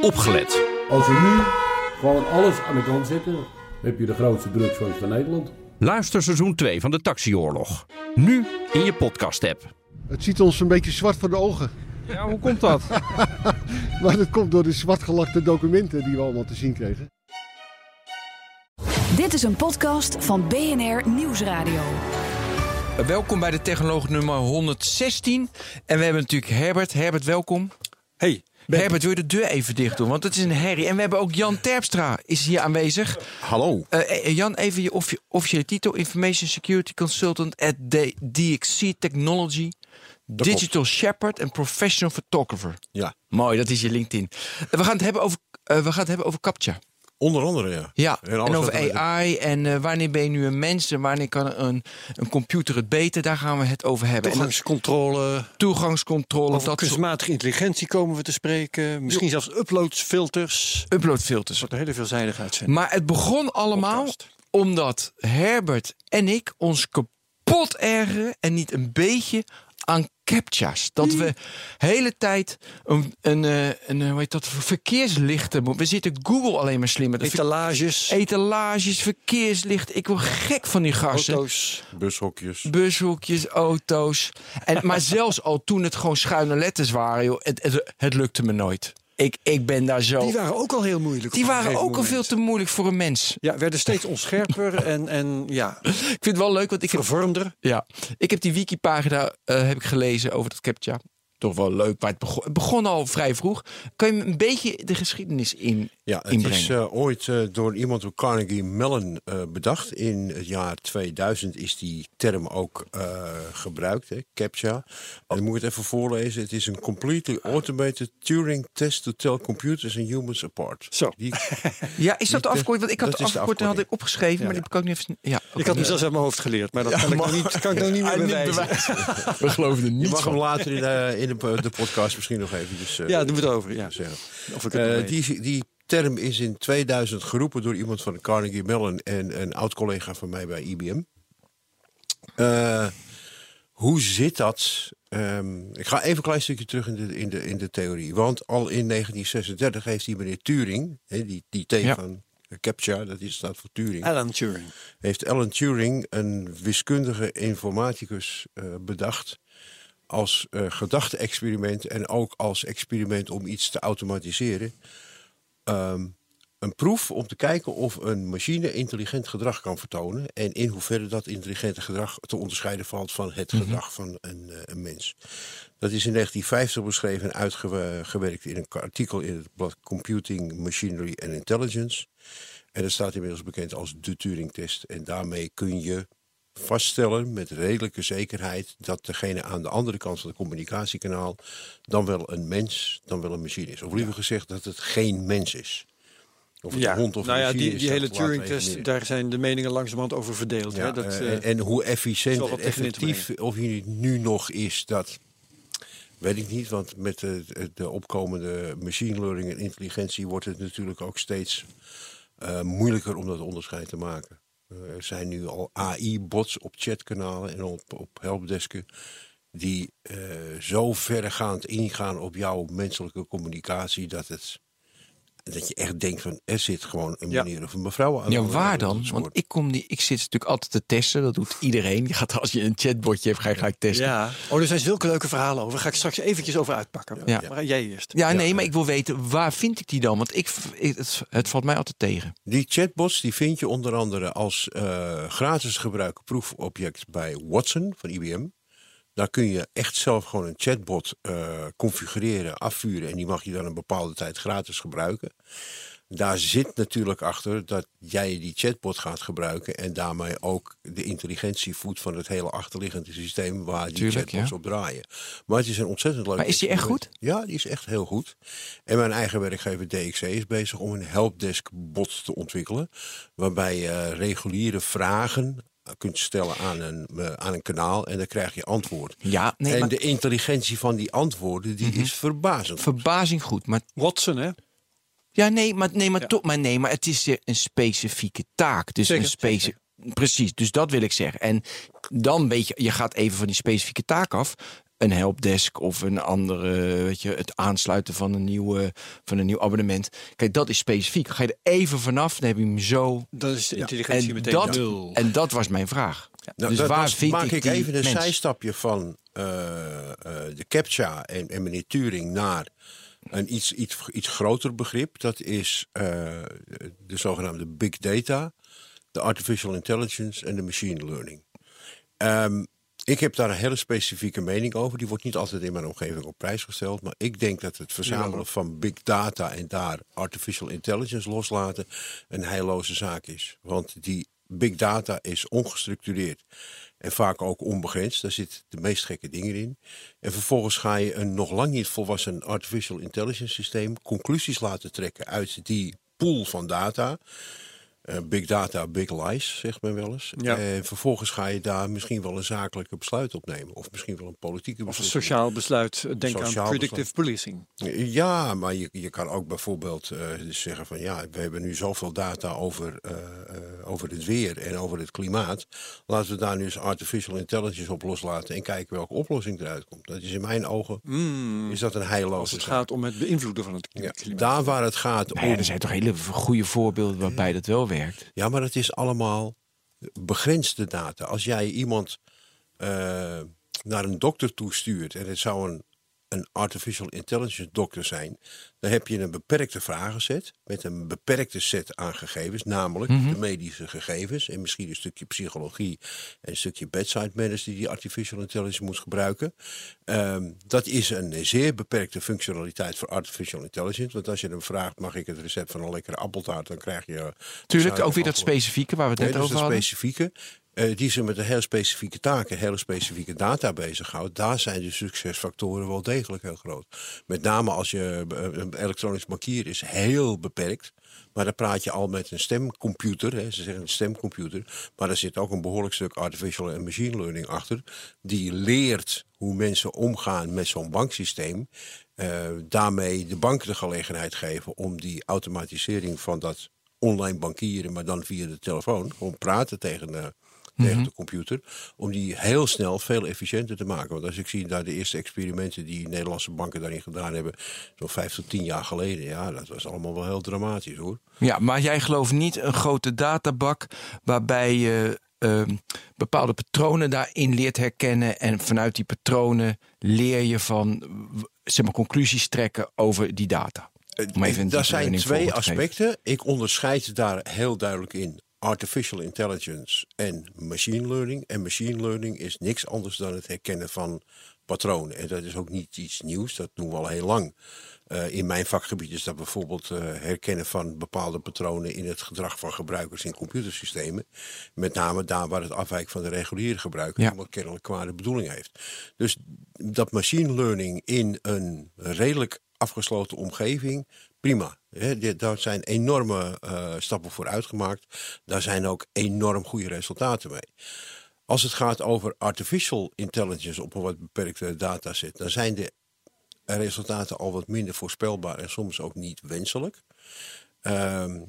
opgelet. Als we nu gewoon alles aan de kant zetten, heb je de grootste drugsfans van Nederland. Luister seizoen 2 van de Taxioorlog. Nu in je podcast-app. Het ziet ons een beetje zwart voor de ogen. Ja, hoe komt dat? Maar dat komt door de zwartgelakte documenten die we allemaal te zien kregen. Dit is een podcast van BNR Nieuwsradio. welkom bij de Technoloog nummer 116. En we hebben natuurlijk Herbert. Herbert, welkom. Hey, Herbert, wil je de deur even dicht doen? Want het is een herrie. En we hebben ook Jan Terpstra is hier aanwezig. hallo. Eh, eh, Jan, even je offi- officiële titel. Information Security Consultant at D- DXC Technology. Digital Shepherd en Professional Photographer. Ja, Mooi, dat is je LinkedIn. Eh, we, gaan het hebben over, eh, we gaan het hebben over CAPTCHA. Onder andere ja. Ja, En en, wat over erbij AI en eh, wanneer ben je nu een mens en wanneer kan een, een computer het beter, daar gaan we het over hebben. Toegangscontrole, toegangscontrole, over dat kunstmatige intelligentie komen we te spreken. Misschien zelfs uploadfilters. uploadfilters. Wordt een hele veelzijdige uitzending. Maar het begon allemaal Podcast. omdat Herbert en ik ons kapot ergeren en niet een beetje aan captcha's. Dat we hele tijd een, een, eh, een, eh, hoe heet dat, verkeerslichten moeten. We zitten Google alleen maar slimmer. Etalages, Etalages, verkeerslicht. Ik word gek van die gasten. auto's. Bushokjes. bushoekjes, auto's. En, maar zelfs al toen het gewoon schuine letters waren, joh, het, het, het lukte me nooit. Ik, ik ben daar zo. Die waren ook al heel moeilijk. Die waren ook al veel te moeilijk voor een mens. Ja, werden steeds onscherper en, en ja, Ik vind het wel leuk, want ik heb, vervormder. ja, ik heb die wikipagina eh, heb ik gelezen over dat CAPTCHA. Toch wel leuk, maar het begon, het begon al vrij vroeg. Kan je me een beetje de geschiedenis in, Ja, het inbrengen? is eh, ooit eh, door iemand door Carnegie Mellon eh, bedacht. In het jaar 2000 is die term ook eh, gebruikt, hè, CAPTCHA. En dan moet ik het even voorlezen. Het is een completely automated Turing test to tell computers and humans apart. Zo. Die, ja, is dat de afkorting? Want ik had dat de afkorting had ik opgeschreven, maar Ja, die heb ik ook niet even... Ja, Ik had hem zelfs uit mijn hoofd geleerd, maar dat kan, ik nog niet, kan ik nog niet meer bewijzen. We geloven er je niet mag hem later in, eh, in de, de podcast misschien nog even eh, Ja, doen we het over. Ja. zeggen. Of ik het nog Eh, die, die term is in 2000 geroepen door iemand van Carnegie Mellon en een oud collega van mij bij IBM. Eh, hoe zit dat? Ehm, ik ga even een klein stukje terug in de, in de, in de theorie. Want al in 1936 heeft die meneer Turing, hè, die, die T Ja. van CAPTCHA, dat is, staat voor Turing, Alan Turing. heeft Alan Turing een wiskundige informaticus eh, bedacht als eh gedachte-experiment en ook als experiment om iets te automatiseren. Ehm, een proef om te kijken of een machine intelligent gedrag kan vertonen en in hoeverre dat intelligente gedrag te onderscheiden valt van het gedrag van een, eh, een mens. Dat is in 1950 beschreven en uitgewerkt in een artikel in het blad Computing, Machinery and Intelligence. En dat staat inmiddels bekend als de Turing-test. En daarmee kun je vaststellen met redelijke zekerheid dat degene aan de andere kant van het communicatiekanaal dan wel een mens, dan wel een machine is. Of liever gezegd dat het geen mens is. Of het Ja, een hond of nou een ja, machine die, die hele Turing-test, daar zijn de meningen langzamerhand over verdeeld. Ja, hè? Dat, eh, eh, en, en hoe efficiënt en effectief of hij nu nog is, dat weet ik niet. Want met de, de opkomende machine learning en intelligentie wordt het natuurlijk ook steeds eh, moeilijker om dat onderscheid te maken. Eh, er zijn nu al AI-bots op chatkanalen en op, op helpdesken die eh, zo verregaand ingaan op jouw menselijke communicatie dat het dat je echt denkt van er zit gewoon een Ja. meneer of een mevrouw aan. Ja, waar dan? Want ik, kom die, ik zit natuurlijk altijd te testen. Dat doet iedereen. Je gaat, als je een chatbotje hebt, ga je gelijk testen. ja. Oh, er zijn zulke leuke verhalen over. Daar ga ik straks eventjes over uitpakken. Ja. Maar jij eerst. Ja, nee, maar ik wil weten, waar vind ik die dan? Want ik, ik- het, het valt mij altijd tegen. Die chatbots die vind je onder andere als eh, gratis gebruik proefobject bij Watson van IBM. Daar kun je echt zelf gewoon een chatbot eh, configureren, afvuren en die mag je dan een bepaalde tijd gratis gebruiken. Daar zit natuurlijk achter dat jij die chatbot gaat gebruiken en daarmee ook de intelligentie voedt van het hele achterliggende systeem waar die Tuurlijk, chatbots ja. op draaien. Maar het is een ontzettend leuk. Maar is die echt experiment. Ja, die is echt heel goed. En mijn eigen werkgever DXC is bezig om een helpdesk bot te ontwikkelen. Waarbij je reguliere vragen kunt stellen aan een, eh, aan een kanaal en dan krijg je antwoord. Ja, nee, en maar de intelligentie van die antwoorden die is verbazend. verbazing goed. Maar Watson, hè? Ja, nee, maar, nee, maar, toch, maar, nee, maar het is een specifieke taak. Dus Zeker, een Precies, dus dat wil ik zeggen. En dan weet je, je gaat even van die specifieke taak af. Een helpdesk of een andere, weet je, het aansluiten van een, nieuwe, van een nieuw abonnement. Kijk, dat is specifiek. Ga je er even vanaf, dan heb je hem zo. Dan is de intelligentie En meteen dat, nul. en dat was mijn vraag. Nou, dus dat waar vind maak ik, even een mens? zijstapje van eh, eh, de CAPTCHA en, en meneer Turing naar een iets, iets, iets groter begrip. Dat is eh, de zogenaamde big data, de artificial intelligence en de machine learning. Ehm, ik heb daar een hele specifieke mening over. Die wordt niet altijd in mijn omgeving op prijs gesteld. Maar ik denk dat het verzamelen van big data en daar artificial intelligence loslaten een heilloze zaak is. Want die big data is ongestructureerd. En vaak ook onbegrensd. Daar zitten de meest gekke dingen in. En vervolgens ga je een nog lang niet volwassen artificial intelligence systeem conclusies laten trekken uit die pool van data. Eh, big data, big lies, zegt men wel eens. Ja. En vervolgens ga je daar misschien wel een zakelijke besluit op nemen. Of misschien wel een politieke Of een besluit. sociaal besluit. Denk Sociaal aan predictive policing. Ja, maar je, je kan ook bijvoorbeeld eh, zeggen van ja, we hebben nu zoveel data over, eh, eh, over het weer en over het klimaat. Laten we daar nu eens artificial intelligence op loslaten en kijken welke oplossing eruit komt. Dat is in mijn ogen is dat een heilloze Als het zaak. gaat om het beïnvloeden van het Ja, klimaat. daar waar het gaat Nou ja, om. er zijn toch hele goede voorbeelden waarbij dat wel werkt. Ja, maar het is allemaal begrensde data. Als jij iemand eh, naar een dokter toestuurt en het zou een, een artificial intelligence dokter zijn, dan heb je een beperkte vragenset met een beperkte set aan gegevens, namelijk de medische gegevens en misschien een stukje psychologie en een stukje bedside manners die die artificial intelligence moet gebruiken. Ehm, dat is een zeer beperkte functionaliteit voor artificial intelligence, want als je hem vraagt, mag ik het recept van een lekkere appeltaart, dan krijg je Tuurlijk, ook weer dat specifieke waar we het net over hadden. specifieke. Eh, die zich met een heel specifieke taken, hele specifieke data bezighoudt. Daar zijn de succesfactoren wel degelijk heel groot. Met name als je een elektronisch bankier is heel beperkt. Maar dan praat je al met een stemcomputer. Hè, ze zeggen een stemcomputer. Maar er zit ook een behoorlijk stuk artificial en machine learning achter. Die leert hoe mensen omgaan met zo'n banksysteem. eh, daarmee de bank de gelegenheid geven om die automatisering van dat online bankieren, maar dan via de telefoon. Gewoon praten tegen de, tegen de computer. Om die heel snel veel efficiënter te maken. Want als ik zie daar de eerste experimenten die Nederlandse banken daarin gedaan hebben. Zo'n vijf tot tien jaar geleden. Ja, dat was allemaal wel heel dramatisch hoor. Ja, maar jij gelooft niet een grote databak waarbij je ehm, bepaalde patronen daarin leert herkennen. En vanuit die patronen leer je van zeg maar, conclusies trekken over die data. Even een Daar zijn twee aspecten. Ik onderscheid daar heel duidelijk in. Artificial intelligence en machine learning. En machine learning is niks anders dan het herkennen van patronen. En dat is ook niet iets nieuws, dat doen we al heel lang. Eh, in mijn vakgebied is dat bijvoorbeeld eh, herkennen van bepaalde patronen in het gedrag van gebruikers in computersystemen. Met name daar waar het afwijkt van de reguliere gebruiker, Ja. omdat kennelijk kwade bedoeling heeft. Dus dat machine learning in een redelijk afgesloten omgeving, prima. Daar zijn enorme eh, stappen voor uitgemaakt. Daar zijn ook enorm goede resultaten mee. Als het gaat over artificial intelligence op een wat beperkte dataset, dan zijn de resultaten al wat minder voorspelbaar en soms ook niet wenselijk. Ehm,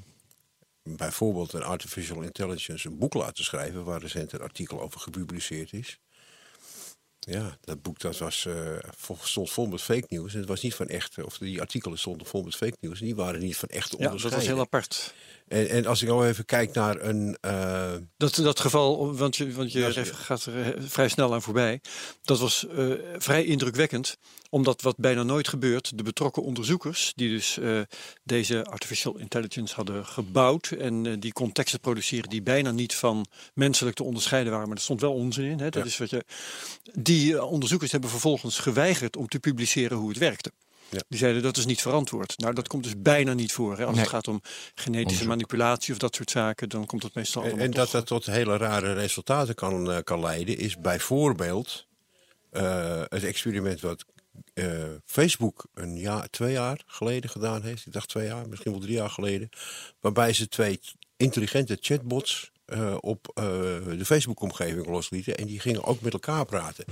bijvoorbeeld een artificial intelligence een boek laten schrijven, waar recent een artikel over gepubliceerd is. Ja, dat boek dat was, eh, stond vol met fake news. En het was niet van echt, of die artikelen stonden vol met fake news. En die waren niet van echt te Ja, dat was heel apart. En, en als ik nou even kijk naar een. eh, Dat, dat geval, want je, want je gaat er vrij snel aan voorbij. Dat was eh, vrij indrukwekkend, omdat wat bijna nooit gebeurt, de betrokken onderzoekers, die dus eh, deze artificial intelligence hadden gebouwd en die contexten produceren die bijna niet van menselijk te onderscheiden waren, maar er stond wel onzin in. Hè? Dat Ja. is wat je, die onderzoekers hebben vervolgens geweigerd om te publiceren hoe het werkte. Ja. Die zeiden dat is niet verantwoord. Nou, dat komt dus bijna niet voor. Hè. Als Nee. het gaat om genetische manipulatie of dat soort zaken, dan komt het meestal En, en dat dat tot hele rare resultaten kan, eh, kan leiden, is bijvoorbeeld eh, het experiment wat eh, Facebook een jaar, twee jaar geleden gedaan heeft. Ik dacht twee jaar, misschien wel drie jaar geleden. Waarbij ze twee intelligente chatbots op de Facebook-omgeving loslieten. En die gingen ook met elkaar praten.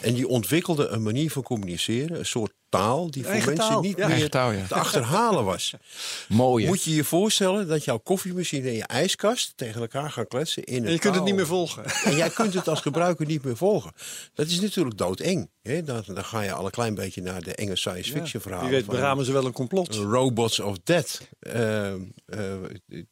En die ontwikkelden een manier van communiceren, een soort taal die voor mensen taal, niet ja. meer Eigen taal, ja. te achterhalen was. Mooie. Moet je je voorstellen dat jouw koffiemachine en je ijskast tegen elkaar gaan kletsen in een En je kunt het niet meer volgen. En jij kunt het als gebruiker niet meer volgen. Dat is natuurlijk doodeng. Hè? Dan, dan ga je al een klein beetje naar de enge science fiction verhalen. Wie weet beramen ze wel een complot. Robots of Death. eh, eh,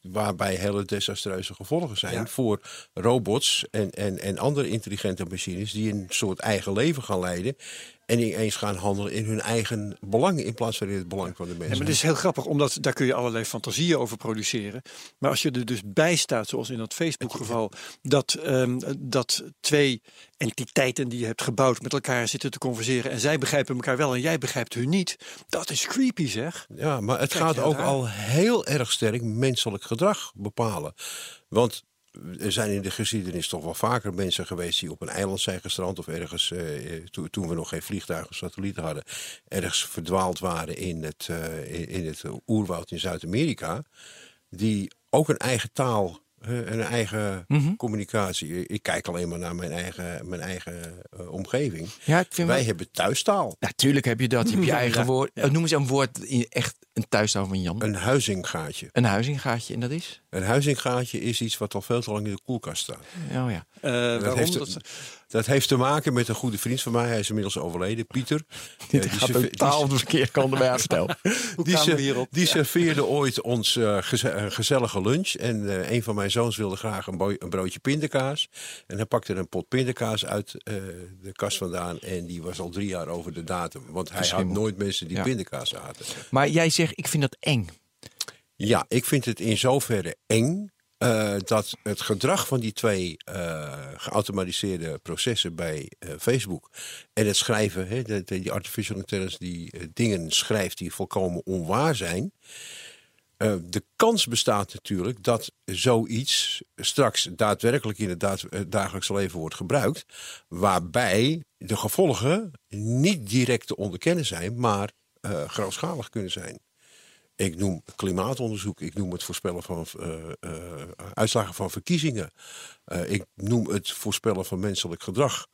waarbij hele desastreuze gevolgen zijn Ja. voor robots en, en, en andere intelligente machines die een soort eigen leven gaan leiden. En ineens gaan handelen in hun eigen belang in plaats van in het belang van de Ja, mensen. maar het is heel grappig, omdat daar kun je allerlei fantasieën over produceren. Maar als je er dus bij staat, zoals in dat Facebook-geval, dat, ehm, dat twee entiteiten die je hebt gebouwd met elkaar zitten te converseren en zij begrijpen elkaar wel en jij begrijpt hun niet, dat is creepy zeg. Ja, maar het Kijk, gaat ook daar- al heel erg sterk menselijk gedrag bepalen. Want er zijn in de geschiedenis toch wel vaker mensen geweest die op een eiland zijn gestrand of ergens, eh, to- toen we nog geen vliegtuigen of satellieten hadden, ergens verdwaald waren in het, eh, in, in het oerwoud in Zuid-Amerika. Die ook een eigen taal, een eigen Mhm. communicatie. Ik kijk alleen maar naar mijn eigen, mijn eigen eh, omgeving. Ja, ik vind Wij wel- hebben thuistaal. Natuurlijk heb je dat. Je hebt je eigen Ja, woord. Noem eens een woord echt een thuistaal van Jan. Een huizingaatje. Een huizingaatje en dat is? Een huizingaatje is iets wat al veel te lang in de koelkast staat. Oh ja. Eh, waarom? heeft- Dat, Dat heeft te maken met een goede vriend van mij. Hij is inmiddels overleden, Pieter. Dit Eh, die gaat serve- totaal de verkeerde kant bij hoe Die, die serveerde ooit ons eh, geze- gezellige lunch. En eh, een van mijn zoons wilde graag een, een broodje pindakaas. En hij pakte een pot pindakaas uit eh, de kast vandaan. En die was al drie jaar over de datum. Want hij had nooit mensen die Ja. pindakaas aten. Maar jij zegt, ik vind dat eng. Ja, ik vind het in zoverre eng. Eh, dat het gedrag van die twee eh, geautomatiseerde processen bij eh, Facebook en het schrijven, die artificial intelligence die dingen schrijft die volkomen onwaar zijn. de kans bestaat natuurlijk dat zoiets straks daadwerkelijk in het daad- eh, dagelijks leven wordt gebruikt, waarbij de gevolgen niet direct te onderkennen zijn, maar grootschalig kunnen zijn. Ik noem klimaatonderzoek, ik noem het voorspellen van eh, eh, uitslagen van verkiezingen. Eh, ik noem het voorspellen van menselijk gedrag.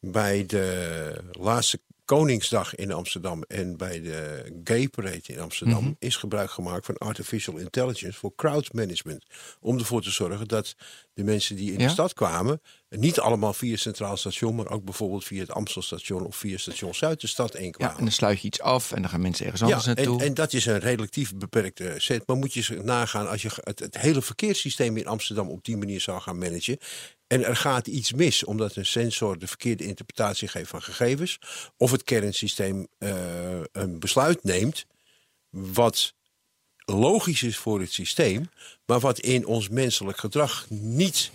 Bij de laatste Koningsdag in Amsterdam en bij de Gay Parade in Amsterdam Mhm. is gebruik gemaakt van artificial intelligence voor crowd management. Om ervoor te zorgen dat de mensen die in Ja? de stad kwamen, niet allemaal via het Centraal Station, maar ook bijvoorbeeld via het Amstelstation of via Station Zuid de stad in Ja, en dan sluit je iets af en dan gaan mensen ergens anders Ja, naartoe. en, en dat is een relatief beperkte set. Maar moet je nagaan als je het, het hele verkeerssysteem in Amsterdam op die manier zou gaan managen. En er gaat iets mis omdat een sensor de verkeerde interpretatie geeft van gegevens. Of het kernsysteem eh, een besluit neemt wat logisch is voor het systeem. Maar wat in ons menselijk gedrag niet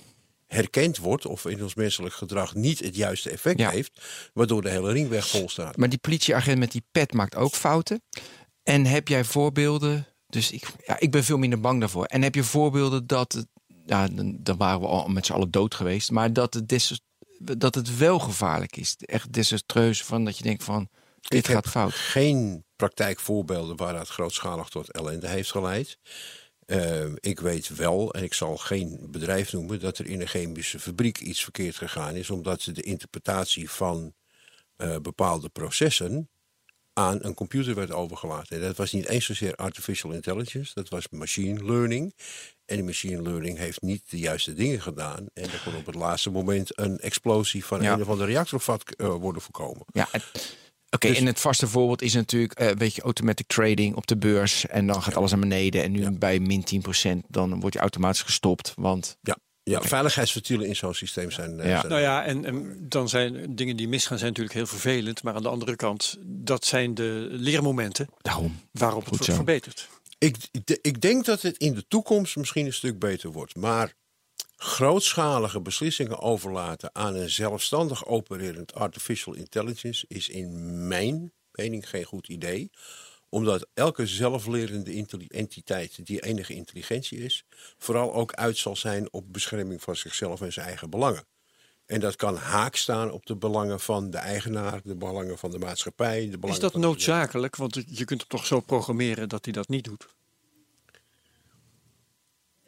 herkend wordt. Of in ons menselijk gedrag niet het juiste effect Ja. heeft. Waardoor de hele ringweg vol staat. Maar die politieagent met die pet maakt ook fouten. En heb jij voorbeelden? Dus ik, ja, ik ben veel minder bang daarvoor. En heb je voorbeelden dat het, ja, dan, dan waren we al met z'n allen dood geweest, maar dat het, des, dat het wel gevaarlijk is. Echt desastreus van dat je denkt van dit Ik heb gaat fout. geen praktijkvoorbeelden waar dat grootschalig tot ellende heeft geleid. Eh, ik weet wel, en ik zal geen bedrijf noemen, dat er in een chemische fabriek iets verkeerd gegaan is, omdat de interpretatie van eh, bepaalde processen aan een computer werd overgelaten. En dat was niet eens zozeer artificial intelligence, dat was machine learning. En die machine learning heeft niet de juiste dingen gedaan. En er kon op het laatste moment een explosie van Ja. een of andere reactorvat eh, worden voorkomen. Ja, het- Oké, Dus- en het vaste voorbeeld is natuurlijk, eh weet je, automatic trading op de beurs. En dan gaat alles naar beneden. En nu bij min 10%, dan wordt je automatisch gestopt. Want Ja, ja veiligheidsventielen in zo'n systeem zijn. eh, Ja. zijn- Nou ja, en, en dan zijn dingen die misgaan zijn natuurlijk heel vervelend. Maar aan de andere kant, dat zijn de leermomenten daarom. waarop het Goed wordt zo. verbeterd. Ik, ik- ik denk dat het in de toekomst misschien een stuk beter wordt. Maar grootschalige beslissingen overlaten aan een zelfstandig opererend artificial intelligence is in mijn mening geen goed idee. Omdat elke zelflerende entiteit die enige intelligentie is, vooral ook uit zal zijn op bescherming van zichzelf en zijn eigen belangen. En dat kan haak staan op de belangen van de eigenaar, de belangen van de maatschappij. De belangen Is dat van noodzakelijk? Want je kunt hem toch zo programmeren dat hij dat niet doet?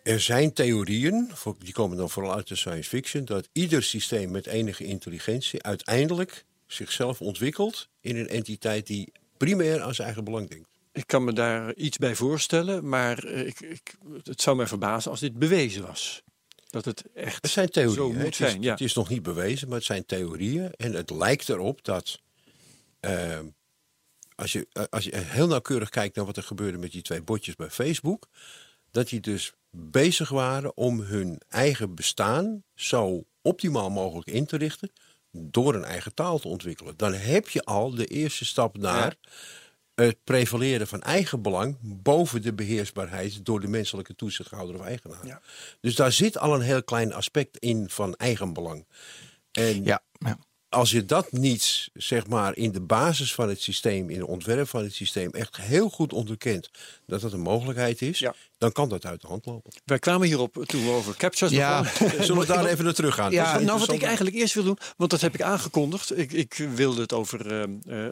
Er zijn theorieën, die komen dan vooral uit de science fiction, dat ieder systeem met enige intelligentie uiteindelijk zichzelf ontwikkelt in een entiteit die primair aan zijn eigen belang denkt. Ik kan me daar iets bij voorstellen, maar eh, ik, ik, het zou mij verbazen als dit bewezen was. Dat het echt Het zijn zo theorieën. hè. moet Het is, zijn. Ja. het is nog niet bewezen, maar het zijn theorieën. En het lijkt erop dat. eh, als, je, eh, als je heel nauwkeurig kijkt naar wat er gebeurde met die twee botjes bij Facebook. Dat die dus bezig waren om hun eigen bestaan zo optimaal mogelijk in te richten. door een eigen taal te ontwikkelen. Dan heb je al de eerste stap naar het prevaleren van eigen belang boven de beheersbaarheid door de menselijke toezichthouder of eigenaar. Ja. Dus daar zit al een heel klein aspect in van eigenbelang. En Ja, ja. Als je dat niet, zeg maar, in de basis van het systeem, in het ontwerp van het systeem, echt heel goed onderkent dat dat een mogelijkheid is, Ja. dan kan dat uit de hand lopen. Wij kwamen hierop toen we over captures Ja. begonnen. Zullen we daar even naar terug gaan? Ja, nou, wat ik eigenlijk eerst wil doen, want dat heb ik aangekondigd. Ik, ik wilde het over eh,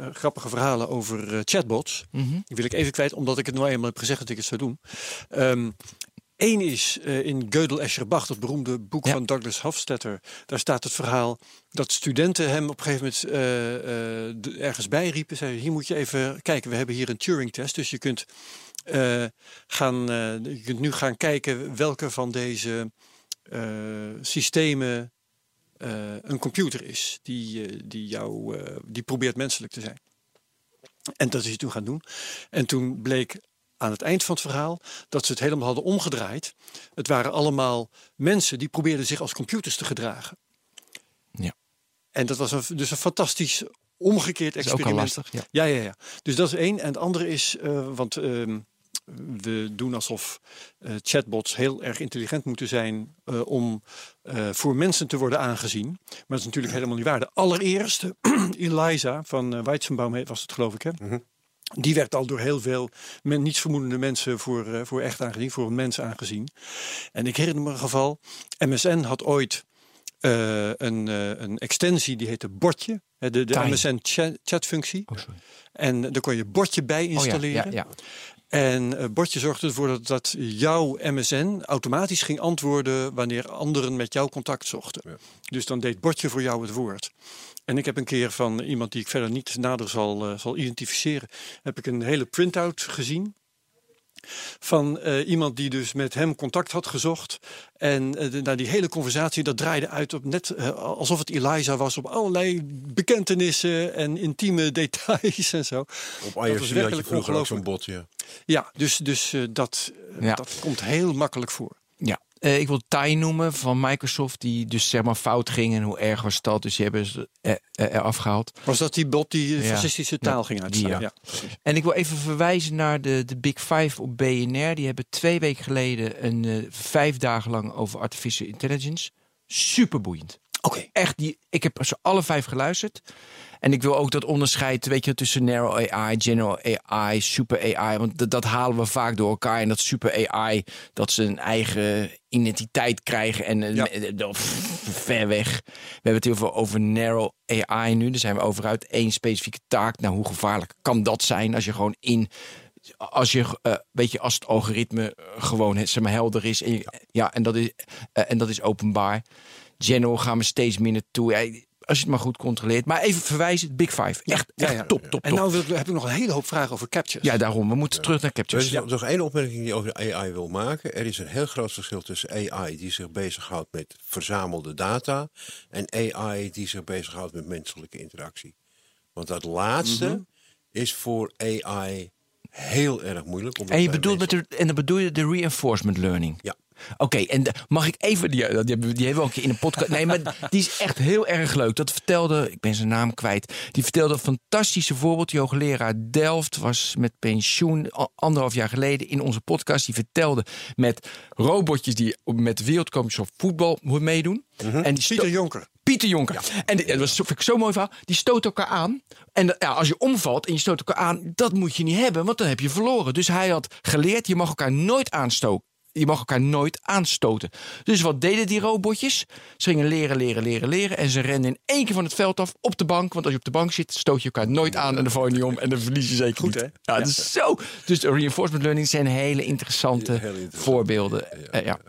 eh, grappige verhalen over eh, chatbots. Mhm. Die wil ik even kwijt, omdat ik het nou eenmaal heb gezegd dat ik het zou doen. Ehm Eén is eh, in Gödel Escher Bach, dat beroemde boek Ja. van Douglas Hofstadter. Daar staat het verhaal dat studenten hem op een gegeven moment eh, eh, de- ergens bijriepen. Zeiden, hier moet je even kijken, we hebben hier een Turing-test. Dus je kunt, gaan, je kunt nu gaan kijken welke van deze systemen een computer is. Die, die, jou, die probeert menselijk te zijn. En dat is hij toen gaan doen. En toen bleek aan het eind van het verhaal dat ze het helemaal hadden omgedraaid. Het waren allemaal mensen die probeerden zich als computers te gedragen. Ja. En dat was een, dus een fantastisch omgekeerd Dat is ook al experiment. lastig. Ja. Ja, ja, ja. Dus dat is één. En het andere is, eh, want ehm, we doen alsof eh, chatbots heel erg intelligent moeten zijn eh, om eh, voor mensen te worden aangezien. Maar dat is natuurlijk helemaal niet waar. De allereerste, Eliza van Weizenbaum heet- was het geloof ik hè. Die werd al door heel veel men, nietsvermoedende mensen voor, eh, voor echt aangezien, voor een mens aangezien. En ik herinner me een geval. MSN had ooit eh, een, eh, een extensie die heette Bordje. hè, De, de. MSN chat, chatfunctie. Oh, sorry. En daar kon je Bordje bij Oh, ja, installeren. ja, ja. En uh, Bordje zorgde ervoor dat, dat jouw MSN automatisch ging antwoorden wanneer anderen met jou contact zochten. Dus dan deed Bordje voor jou het woord. En ik heb een keer van iemand die ik verder niet nader zal, uh, zal identificeren, heb ik een hele printout gezien. Van uh, iemand die dus met hem contact had gezocht. En uh, nou, die hele conversatie, dat draaide uit op net uh, alsof het Eliza was. Op allerlei bekentenissen en intieme details en zo. Op IRC had je vroeger ook zo'n bot, ja. Ja, dus, dus uh, dat, Ja. dat komt heel makkelijk voor. Ja, uh, ik wil Ty noemen van Microsoft, die dus zeg maar fout ging. En hoe erg was dat? Dus die hebben ze er, eraf gehaald. Was dat die bot die Ja. fascistische taal Ja, ging uitstaan? ja. ja. En ik wil even verwijzen naar de, de Big Five op BNR. Die hebben twee weken geleden een uh, vijf dagen lang over artificial intelligence. Super boeiend. Oké. Echt, die, ik heb ze alle vijf geluisterd. En ik wil ook dat onderscheid weet je, tussen narrow AI, general AI, super AI. Want dat, halen we vaak door elkaar. En dat super AI, dat ze een eigen identiteit krijgen. En Ja. ja. ver weg. We hebben het heel veel over narrow AI nu. Daar zijn we over uit één specifieke taak. Nou, hoe gevaarlijk kan dat zijn als je gewoon in als je, uh, weet je, als het algoritme uh, gewoon zeg maar, helder is en, je, ja. en, dat is, uh, en dat is openbaar. General gaan we steeds minder toe. Ja, als je het maar goed controleert. Maar even verwijzen, Big Five. Echt, Ja, echt ja. top, top, En top. nou wil ik- heb ik nog een hele hoop vragen over captures. ja, daarom. We moeten terug naar Er captures. is nog- nog één opmerking die je over de AI wil maken. Er is een heel groot verschil tussen AI die zich bezighoudt met verzamelde data en AI die zich bezighoudt met menselijke interactie. Want dat laatste Mhm. is voor AI heel erg moeilijk. omdat En, je bedoelt met de, en dan bedoel je de reinforcement learning? Ja. Oké, en de- mag ik even, die, die, hebben, we- die hebben we ook een keer in de podcast. Nee, maar die is echt heel erg leuk. Dat vertelde, ik ben zijn naam kwijt. Die vertelde een fantastische voorbeeld. Die hoogleraar Delft was met pensioen anderhalf jaar geleden in onze podcast. Die vertelde met robotjes die met wereldkampioenschap voetbal meedoen. En die Pieter Jonker. Pieter Jonker. En dat was, vind ik zo mooi verhaal. Die stoten elkaar aan. En dat- ja, als je omvalt en je stoot elkaar aan, dat moet je niet hebben, want dan heb je verloren. Dus hij had geleerd, je mag elkaar nooit aanstoken. Je mag elkaar nooit aanstoten. Dus wat deden die robotjes? Ze gingen leren, leren, leren, leren. En ze renden in één keer van het veld af op de bank. Want als je op de bank zit, stoot je elkaar nooit aan. En dan val je niet om. En dan verlies je zeker Goed, niet. hè? Ja, dus zo. Dus de reinforcement learning zijn hele interessante Heel interessant. voorbeelden. Ja, Eh, ja.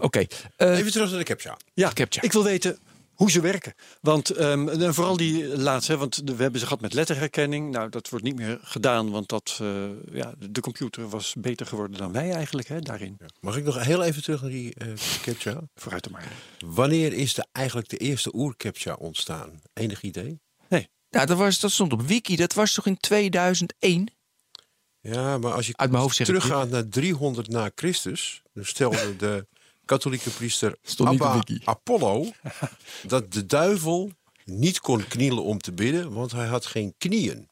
Oké. eh, Even terug naar de captcha. Ja, Captcha. ik wil weten, hoe ze werken. Want ehm, en vooral die laatste, want we hebben ze gehad met letterherkenning. Nou, dat wordt niet meer gedaan, want dat, eh, ja, de computer was beter geworden dan wij eigenlijk hè, daarin. Mag ik nog heel even terug naar die eh CAPTCHA? Vooruit dan maar. Wanneer is de, eigenlijk de eerste oer-CAPTCHA ontstaan? Enig idee? Ja, dat, was, dat stond op Wiki. Dat was toch in 2001? Ja, maar als je Uit mijn hoofd zeg ik teruggaat naar 300 na Christus, dan stelde de katholieke priester Abba. Apollo dat de duivel niet kon knielen om te bidden, want hij had geen knieën.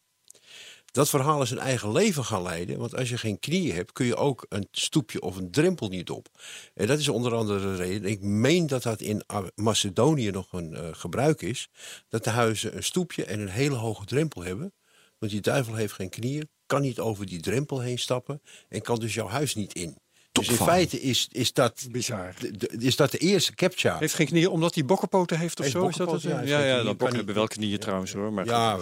Dat verhaal is een eigen leven gaan leiden, want als je geen knieën hebt, kun je ook een stoepje of een drempel niet op. En dat is onder andere de reden, ik meen dat dat in Macedonië nog een eh, gebruik is, dat de huizen een stoepje en een hele hoge drempel hebben. Want die duivel heeft geen knieën, kan niet over die drempel heen stappen en kan dus jouw huis niet in. Dus in feite is, is, dat, Bizar. de- de- is dat de eerste captcha. Heeft geen knieën omdat hij bokkenpoten heeft of Heeft zo? Is dat het? Ja, ja, ja, dat bokken hebben wel knieën trouwens hoor. Maar Ja,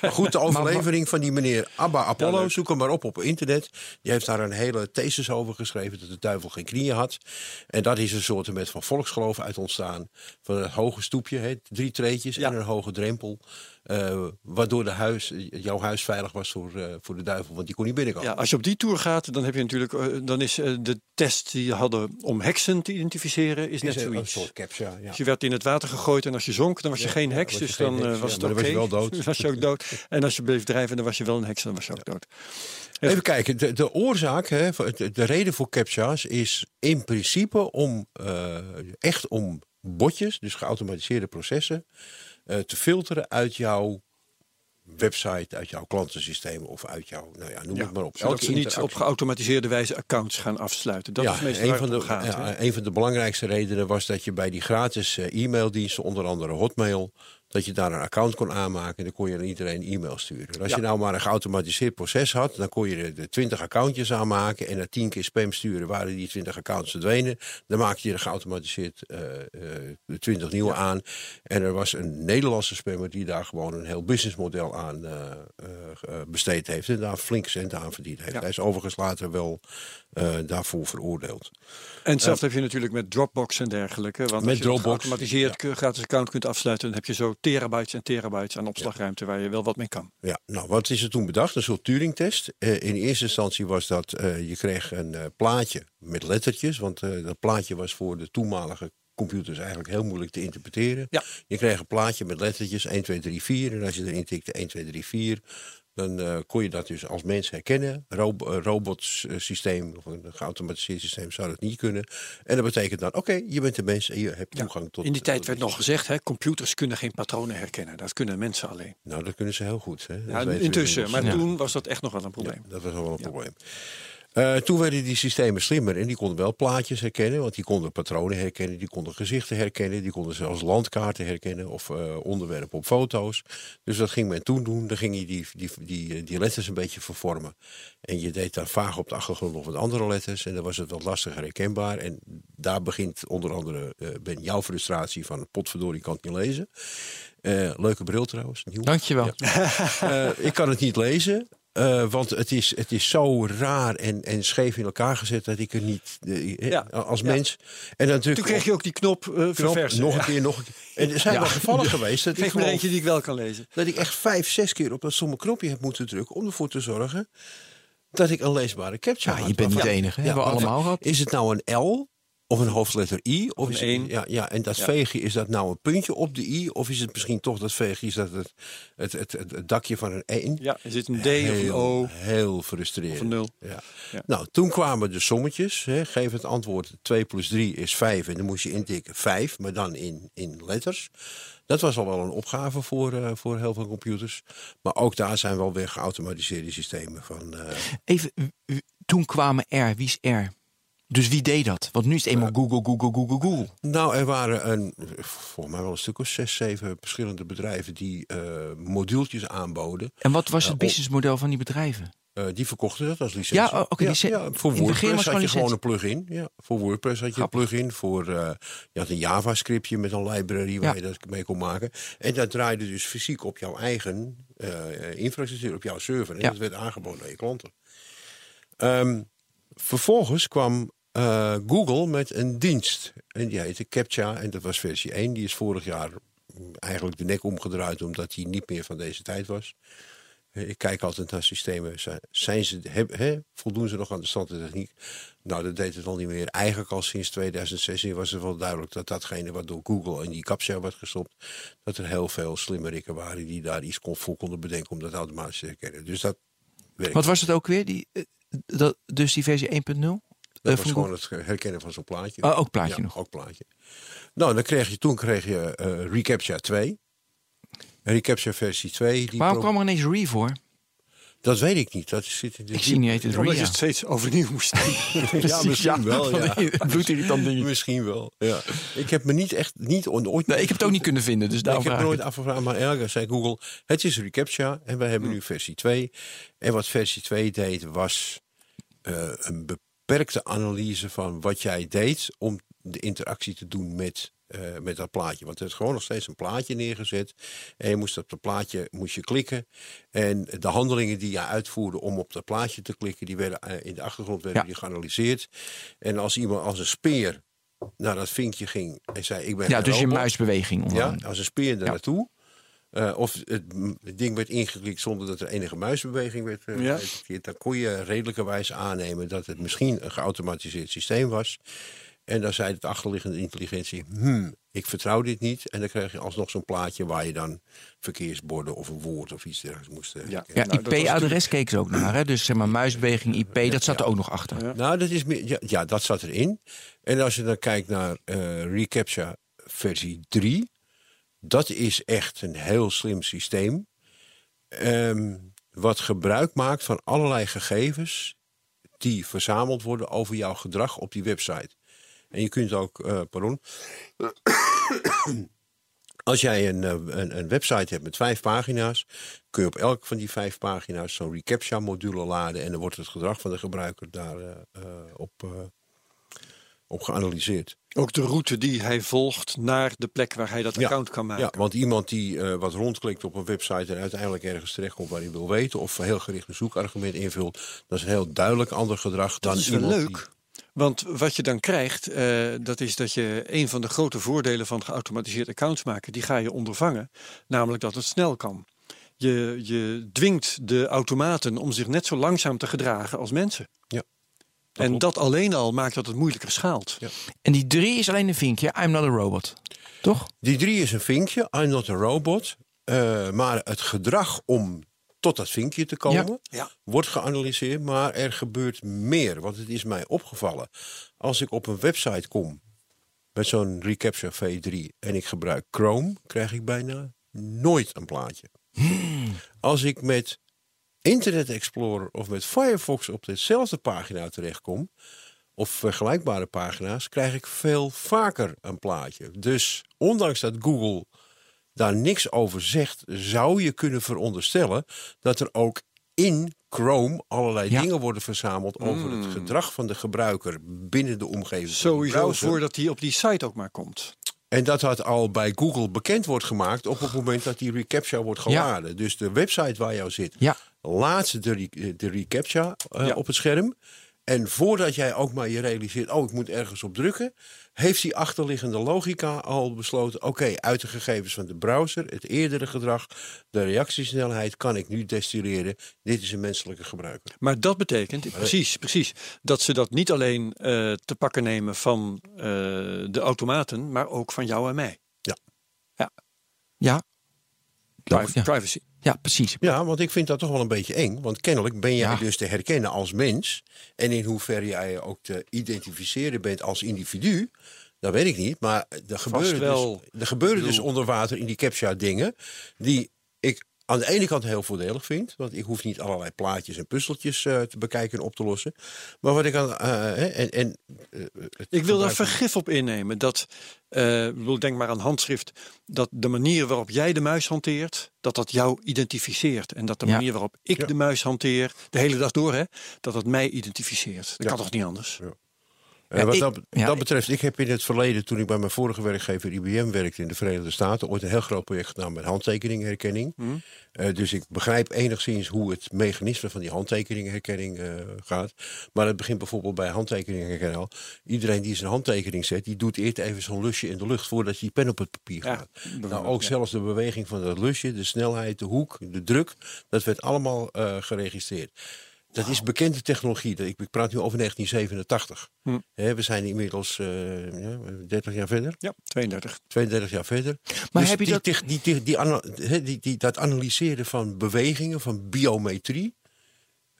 maar goed, de overlevering van die meneer Abba Apollo, zoek hem maar op op internet. Die heeft daar een hele thesis over geschreven dat de duivel geen knieën had. En dat is een soort met van volksgeloof uit ontstaan. Van een hoge stoepje, hè, drie treetjes Ja. en een hoge drempel. Eh, waardoor de huis, jouw huis veilig was voor, eh, voor de duivel, want die kon niet binnenkomen. Ja, als je op die tour gaat, dan heb je natuurlijk, eh, dan is de test die je hadden om heksen te identificeren, is net is een, een zoiets. soort captcha. Ja. Dus je werd in het water gegooid en als je zonk, dan was je Ja, geen heks. Dus geen dan heks, was het dan je wel dood. Was je ook dood. En als je bleef drijven, dan was je wel een heks, dan was je ook dood. Even kijken, de, de oorzaak, hè, de, de reden voor captcha's is in principe om echt om botjes, dus geautomatiseerde processen, eh, te filteren uit jouw website, uit jouw klantensysteem of uit jouw, nou ja, noem Ja, het maar op. zodat ze niet op geautomatiseerde wijze accounts gaan afsluiten. Dat ja, is meestal een van, de, gaat. ja, een van de belangrijkste redenen was dat je bij die gratis eh, e-maildiensten, onder andere Hotmail, dat je daar een account kon aanmaken en dan kon je aan iedereen e-mail sturen. En Als Ja. je nou maar een geautomatiseerd proces had, dan kon je de- de 20 accountjes aanmaken en na 10 keer spam sturen waren die 20 accounts verdwenen. Dan maakte je er geautomatiseerd eh, eh, de 20 nieuwe aan. En er was een Nederlandse spammer die daar gewoon een heel businessmodel aan eh, besteed heeft en daar flink cent aan verdiend heeft. Ja. Hij is overigens later wel daarvoor veroordeeld. En hetzelfde heb je natuurlijk met Dropbox en dergelijke. Want Met als je Dropbox, een geautomatiseerd gratis account kunt afsluiten, dan heb je zo terabytes en terabytes aan opslagruimte waar je wel wat mee kan. Ja, nou, wat is er toen bedacht? Een soort Turing-test. Eh, in eerste instantie was dat eh, je kreeg een eh, plaatje met lettertjes, want dat plaatje was voor de toenmalige computers eigenlijk heel moeilijk te interpreteren. Ja. Je kreeg een plaatje met lettertjes 1, 2, 3, 4. En als je erin tikte 1, 2, 3, 4, dan eh, kon je dat dus als mens herkennen. Rob een robotsysteem of een geautomatiseerd systeem zou dat niet kunnen. En dat betekent dan, oké, je bent een mens en je hebt toegang tot... In die tijd werd nog gezegd, hè, computers kunnen geen patronen herkennen. Dat kunnen mensen alleen. Nou, dat kunnen ze heel goed. Hè? Ja, intussen, maar toen was dat echt nog wel een probleem. Dat was wel een probleem. Eh, toen werden die systemen slimmer en die konden wel plaatjes herkennen, want die konden patronen herkennen, die konden gezichten herkennen, die konden zelfs landkaarten herkennen of eh, onderwerpen op foto's. Dus dat ging men toen doen, dan ging je die, die, die, die letters een beetje vervormen. En je deed daar vaag op de achtergrond nog wat andere letters en dan was het wat lastiger herkenbaar. En daar begint onder andere eh, ben jouw frustratie van potverdorie kan het niet lezen. Eh, leuke bril trouwens, nieuw. Dankjewel. Eh, ik kan het niet lezen. Eh, want het is, het is zo raar en, en scheef in elkaar gezet dat ik er niet eh, Ja. als Ja. mens. En druk Toen ik kreeg je ook die knop, eh op knop, verversen. nog Ja. een keer, nog een keer. En er zijn Ja. wel gevallen geweest dat ik, Geef me er gewoon- eentje die ik wel kan lezen. dat ik echt vijf, zes keer op dat stomme knopje heb moeten drukken om ervoor te zorgen dat ik een leesbare capture Ja, had. je bent niet de enige. Hebben we allemaal gehad. Is het nou een L of een hoofdletter I? Of een is het, ja, ja, en dat Ja. veegje, is dat nou een puntje op de I? Of is het misschien toch dat veegje, is dat het, het, het, het, het dakje van een 1? Ja, er zit een D of een O Heel frustrerend. of een 0. Ja. Ja. Nou, toen kwamen de sommetjes. Hè. Geef het antwoord 2 plus 3 is 5. En dan moest je intikken 5, maar dan in, in letters. Dat was al wel een opgave voor, eh, voor heel veel computers. Maar ook daar zijn wel weer geautomatiseerde systemen van. eh, Even, toen kwamen R. Wie is R? Dus wie deed dat? Want nu is het eenmaal Google, Google, Google, Google. Nou, er waren een, volgens mij wel een stuk of zes, zeven verschillende bedrijven die eh, modueltjes aanboden. En wat was het op- businessmodel van die bedrijven? Eh, die verkochten dat als licentie. Ja, oh, oké, licen- ja, voor WordPress had je gewoon een plugin. Ja, voor WordPress had je Grappig. een plugin. Voor, eh, je had een JavaScriptje met een library waar je dat mee kon maken. En dat draaide dus fysiek op jouw eigen eh, infrastructuur, op jouw server. En dat werd aangeboden aan je klanten. Ehm, vervolgens kwam eh, Google met een dienst. En die heette CAPTCHA en dat was versie 1. Die is vorig jaar eigenlijk de nek omgedraaid omdat die niet meer van deze tijd was. Eh, Ik kijk altijd naar systemen. Zijn- ze, voldoen ze nog aan de stand en techniek? Nou, dat deed het al niet meer. Eigenlijk al sinds 2016 was het wel duidelijk dat datgene wat door Google in die CAPTCHA werd gestopt, dat er heel veel slimmerikken waren die daar iets kon, voor konden bedenken om dat automatisch te herkennen. Dus dat werkt. Wat was het ook weer? Die, eh, dat, dus die versie 1.0? Dat Eh, was van gewoon het herkennen van zo'n plaatje. Oh, ook plaatje ja, nog. Ook plaatje. Nou, dan kreeg je, toen kreeg je eh reCAPTCHA 2. En reCAPTCHA versie 2. Die Waarom kwam er ineens Re voor? Dat weet ik niet. Dat zit in de Ik zie niet het Omdat je het steeds overnieuw moest doen. Ja, misschien wel. van Ja. bloedirritant ding. Misschien wel. Ja. Ik heb me niet echt niet ooit. Nee, ik heb het ook niet kunnen vinden, dus Nee, ik heb nooit afgevraagd, maar ergens zei Google: het is reCAPTCHA en wij hebben Hm. nu versie 2. En wat versie 2 deed, was eh, een beperkte analyse van wat jij deed om de interactie te doen met, eh, met dat plaatje. Want er is gewoon nog steeds een plaatje neergezet. En je moest op dat plaatje moest je klikken. En de handelingen die je uitvoerde om op dat plaatje te klikken, die werden eh, in de achtergrond werden Ja. die geanalyseerd. En als iemand als een speer naar dat vinkje ging en zei: Ik ben Ja, dus je muisbeweging. Ja, als een speer er Ja. Eh, of het, het ding werd ingeklikt zonder dat er enige muisbeweging werd Ja. gedetecteerd, dan kon je redelijkerwijs aannemen dat het misschien een geautomatiseerd systeem was. En dan zei het achterliggende intelligentie: hmm, ik vertrouw dit niet. En dan kreeg je alsnog zo'n plaatje waar je dan verkeersborden of een woord of iets dergelijks moest eh, Ja. herkennen. Ja, Nou, IP-adres keek ze ook naar. Hè? Dus zeg maar muisbeweging, IP, dat zat er ook nog achter. Ja. Nou, dat is meer, ja, ja, dat zat erin. En als je dan kijkt naar eh reCAPTCHA versie 3, dat is echt een heel slim systeem. Ehm, wat gebruik maakt van allerlei gegevens die verzameld worden over jouw gedrag op die website. En je kunt ook, eh, pardon. Als jij een, eh, een, een website hebt met vijf pagina's, kun je op elke van die vijf pagina's zo'n reCAPTCHA-module laden. En dan wordt het gedrag van de gebruiker daarop op, eh, op, op geanalyseerd. Ook de route die hij volgt naar de plek waar hij dat Ja. account kan maken. Ja, want iemand die eh, wat rondklikt op een website en uiteindelijk ergens terechtkomt waar hij wil weten, of heel gericht een zoekargument invult, dat is een heel duidelijk ander gedrag dan Dat is wel iemand leuk. die- Want wat je dan krijgt, eh, dat is dat je een van de grote voordelen van geautomatiseerd accounts maken, die ga je ondervangen. Namelijk dat het snel kan. Je, je dwingt de automaten om zich net zo langzaam te gedragen als mensen. Ja, en klopt. dat alleen al maakt dat het moeilijker schaalt. Ja. En die drie is alleen een vinkje. I'm not a robot. Toch? Die drie is een vinkje, I'm not a robot. Eh, maar het gedrag om tot dat vinkje te komen, Ja. wordt geanalyseerd. Maar er gebeurt meer, want het is mij opgevallen. Als ik op een website kom met zo'n reCAPTCHA V3 en ik gebruik Chrome, krijg ik bijna nooit een plaatje. Als ik met Internet Explorer of met Firefox op dezelfde pagina terechtkom, of vergelijkbare pagina's, krijg ik veel vaker een plaatje. Dus ondanks dat Google daar niks over zegt, zou je kunnen veronderstellen dat er ook in Chrome allerlei Ja. dingen worden verzameld over het gedrag van de gebruiker binnen de omgeving. Sowieso voordat hij op die site ook maar komt. En dat dat al bij Google bekend wordt gemaakt op het moment dat die reCAPTCHA wordt Ja. geladen. Dus de website waar jou zit, Ja. Laat de, re- de reCAPTCHA eh, Ja. op het scherm. En voordat jij ook maar je realiseert, oh, ik moet ergens op drukken, heeft die achterliggende logica al besloten, oké, uit de gegevens van de browser, het eerdere gedrag, de reactiesnelheid, kan ik nu destilleren, dit is een menselijke gebruiker. Maar dat betekent, precies, precies, dat ze dat niet alleen eh, te pakken nemen van eh, de automaten, maar ook van jou en mij. Ja. Priv- Ja. Privacy. Ja, precies. Ja, want ik vind dat toch wel een beetje eng. Want kennelijk ben jij Ja. dus te herkennen als mens. En in hoeverre jij ook te identificeren bent als individu. Dat weet ik niet. Maar er gebeuren, wel. dus, er gebeuren dus onder water in die captcha dingen. Die ik aan de ene kant heel voordelig vind. Want ik hoef niet allerlei plaatjes en puzzeltjes eh, te bekijken en op te lossen. Maar wat ik aan. eh, hè, en, en, eh, Ik wil daar vergif op innemen. Dat, eh, ik bedoel, denk maar aan handschrift. Dat de manier waarop jij de muis hanteert, dat dat jou identificeert. En dat de Ja. manier waarop ik Ja. de muis hanteer, de hele dag door, hè, dat dat mij identificeert. Dat Ja. kan toch niet anders? Eh, Ja, wat ik- dat, ja, dat betreft, ik heb in het verleden, toen ik bij mijn vorige werkgever IBM werkte in de Verenigde Staten, ooit een heel groot project gedaan met handtekeningherkenning. Hm. Eh, dus ik begrijp enigszins hoe het mechanisme van die handtekeningherkenning eh, gaat. Maar het begint bijvoorbeeld bij handtekeningherkenning al. Iedereen die zijn handtekening zet, die doet eerst even zo'n lusje in de lucht voordat je die pen op het papier gaat. Nou, ook zelfs de beweging van dat lusje, de snelheid, de hoek, de druk, dat werd allemaal eh, geregistreerd. Dat is bekende technologie. Dat- Ik, ik praat nu over 1987. Hm. We zijn inmiddels eh, ja, 30 jaar verder, Ja, 32. 32 jaar verder. Maar Dus heb je die, dat- die, die, die, ana- dat analyseren van bewegingen, van biometrie.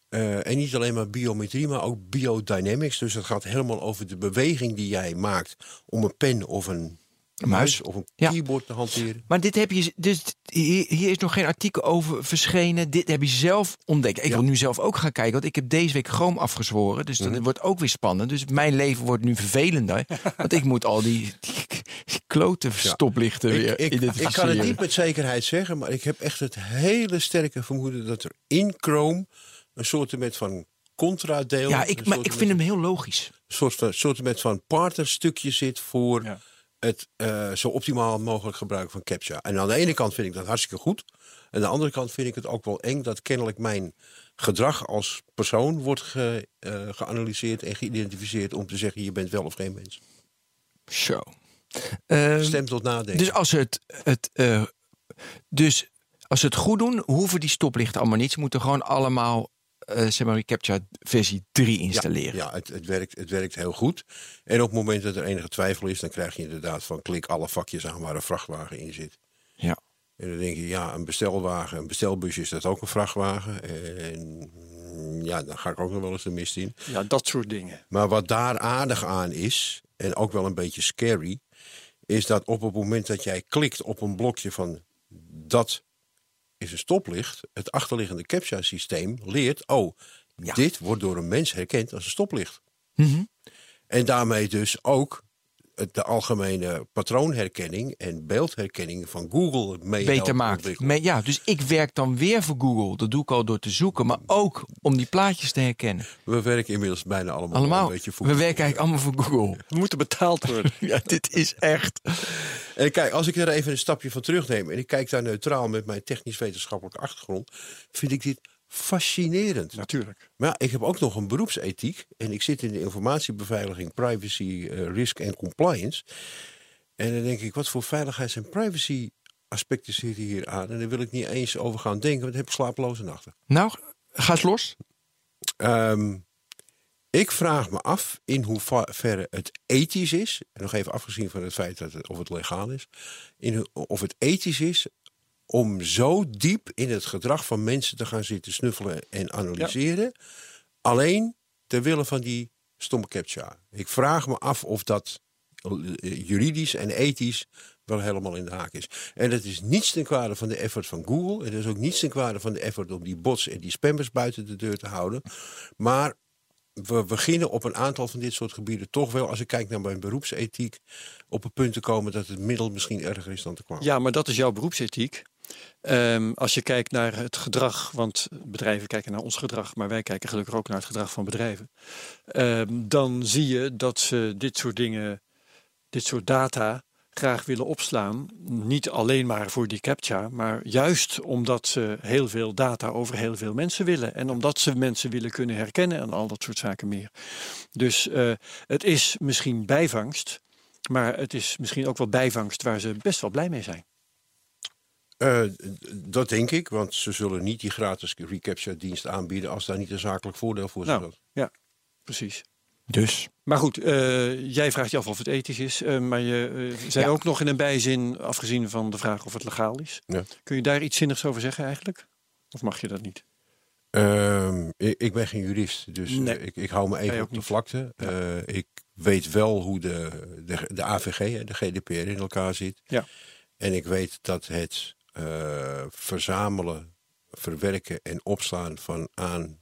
eh, en niet alleen maar biometrie, maar ook biodynamics. Dus het gaat helemaal over de beweging die jij maakt om een pen of een muis of een Ja. keyboard te hanteren. Maar dit heb je, dus hier, hier is nog geen artikel over verschenen. Dit heb je zelf ontdekt. Ik Ja. wil nu zelf ook gaan kijken, want ik heb deze week Chrome afgezworen. Dus Mhm. dat wordt ook weer spannend. Dus mijn leven wordt nu vervelender. want ik moet al die, die, die klote stoplichten weer Ik, ik, kan het niet met zekerheid zeggen, maar ik heb echt het hele sterke vermoeden dat er in Chrome een soort met van contradeel. ja, ik, een maar ik vind hem heel logisch. een soort met van partnerstukje zit voor. Het eh, zo optimaal mogelijk gebruik van CAPTCHA. En aan de ene kant vind ik dat hartstikke goed. En aan de andere kant vind ik het ook wel eng dat kennelijk mijn gedrag als persoon wordt ge- eh, geanalyseerd en geïdentificeerd om te zeggen je bent wel of geen mens. Zo. Ehm, Stem tot nadenken. dus als het, het, eh, dus als ze het goed doen, hoeven die stoplichten allemaal niet. Ze moeten gewoon allemaal, eh zeg maar, CAPTCHA versie 3 installeren. Ja, het, het, werkt, het werkt heel goed. En op het moment dat er enige twijfel is, dan krijg je inderdaad van klik alle vakjes aan waar een vrachtwagen in zit. Ja. En dan denk je, ja, een bestelwagen, een bestelbusje is dat ook een vrachtwagen. En ja, dan ga ik ook nog wel eens de mist in. Ja, dat soort dingen. Maar wat daar aardig aan is, en ook wel een beetje scary, is dat op het moment dat jij klikt op een blokje van dat is een stoplicht, het achterliggende CAPTCHA-systeem leert, oh, Ja. dit wordt door een mens herkend als een stoplicht. Mhm. En daarmee dus ook het- de algemene patroonherkenning en beeldherkenning van Google mee beter maakt. Me- ja, dus ik werk dan weer voor Google. Dat doe ik al door te zoeken, maar ook om die plaatjes te herkennen. We werken inmiddels bijna allemaal, Allemaal. een beetje voor We werken eigenlijk allemaal voor Google. We moeten betaald worden. Ja, dit is echt. En kijk, als ik er even een stapje van terugneem en ik kijk daar neutraal met mijn technisch-wetenschappelijke achtergrond, vind ik dit fascinerend. Natuurlijk. Maar ja, ik heb ook nog een beroepsethiek en ik zit in de informatiebeveiliging, privacy, eh, risk en compliance. En dan denk ik, wat voor veiligheids- en privacy aspecten zitten hier aan? En daar wil ik niet eens over gaan denken, want dan heb ik slapeloze nachten. Nou, ga eens los. Ehm, ik vraag me af in hoeverre het ethisch is, en nog even afgezien van het feit dat het, of het legaal is, in, of het ethisch is om zo diep in het gedrag van mensen te gaan zitten snuffelen en analyseren, alleen ter wille van die stomme captcha. Ik vraag me af of dat eh, juridisch en ethisch wel helemaal in de haak is. En dat is niets ten kwade van de effort van Google. En dat is ook niets ten kwade van de effort om die bots en die spammers buiten de deur te houden. Maar we beginnen op een aantal van dit soort gebieden toch wel, als ik kijk naar mijn beroepsethiek, op een punt te komen dat het middel misschien erger is dan te kwaad. Ja, maar dat is jouw beroepsethiek. Ehm, als je kijkt naar het gedrag, want bedrijven kijken naar ons gedrag, maar wij kijken gelukkig ook naar het gedrag van bedrijven. Ehm, dan zie je dat ze dit soort dingen, dit soort data graag willen opslaan. Niet alleen maar voor die captcha, maar juist omdat ze heel veel data over heel veel mensen willen. En omdat ze mensen willen kunnen herkennen en al dat soort zaken meer. Dus eh, het is misschien bijvangst, maar het is misschien ook wel bijvangst waar ze best wel blij mee zijn. Eh, dat denk ik, want ze zullen niet die gratis recapture dienst aanbieden als daar niet een zakelijk voordeel voor Nou, zit. ja, precies. Dus. Maar goed, eh, jij vraagt je af of het ethisch is. eh, maar je eh, zei Ja. ook nog in een bijzin, afgezien van de vraag of het legaal is. Ja. Kun je daar iets zinnigs over zeggen eigenlijk? Of mag je dat niet? Ehm, ik, ik ben geen jurist, dus Nee. ik, ik hou me even op de vlakte. Ik weet wel hoe de, de, de AVG, de GDPR, in elkaar zit. Ja. En ik weet dat het verzamelen, verwerken en opslaan van aan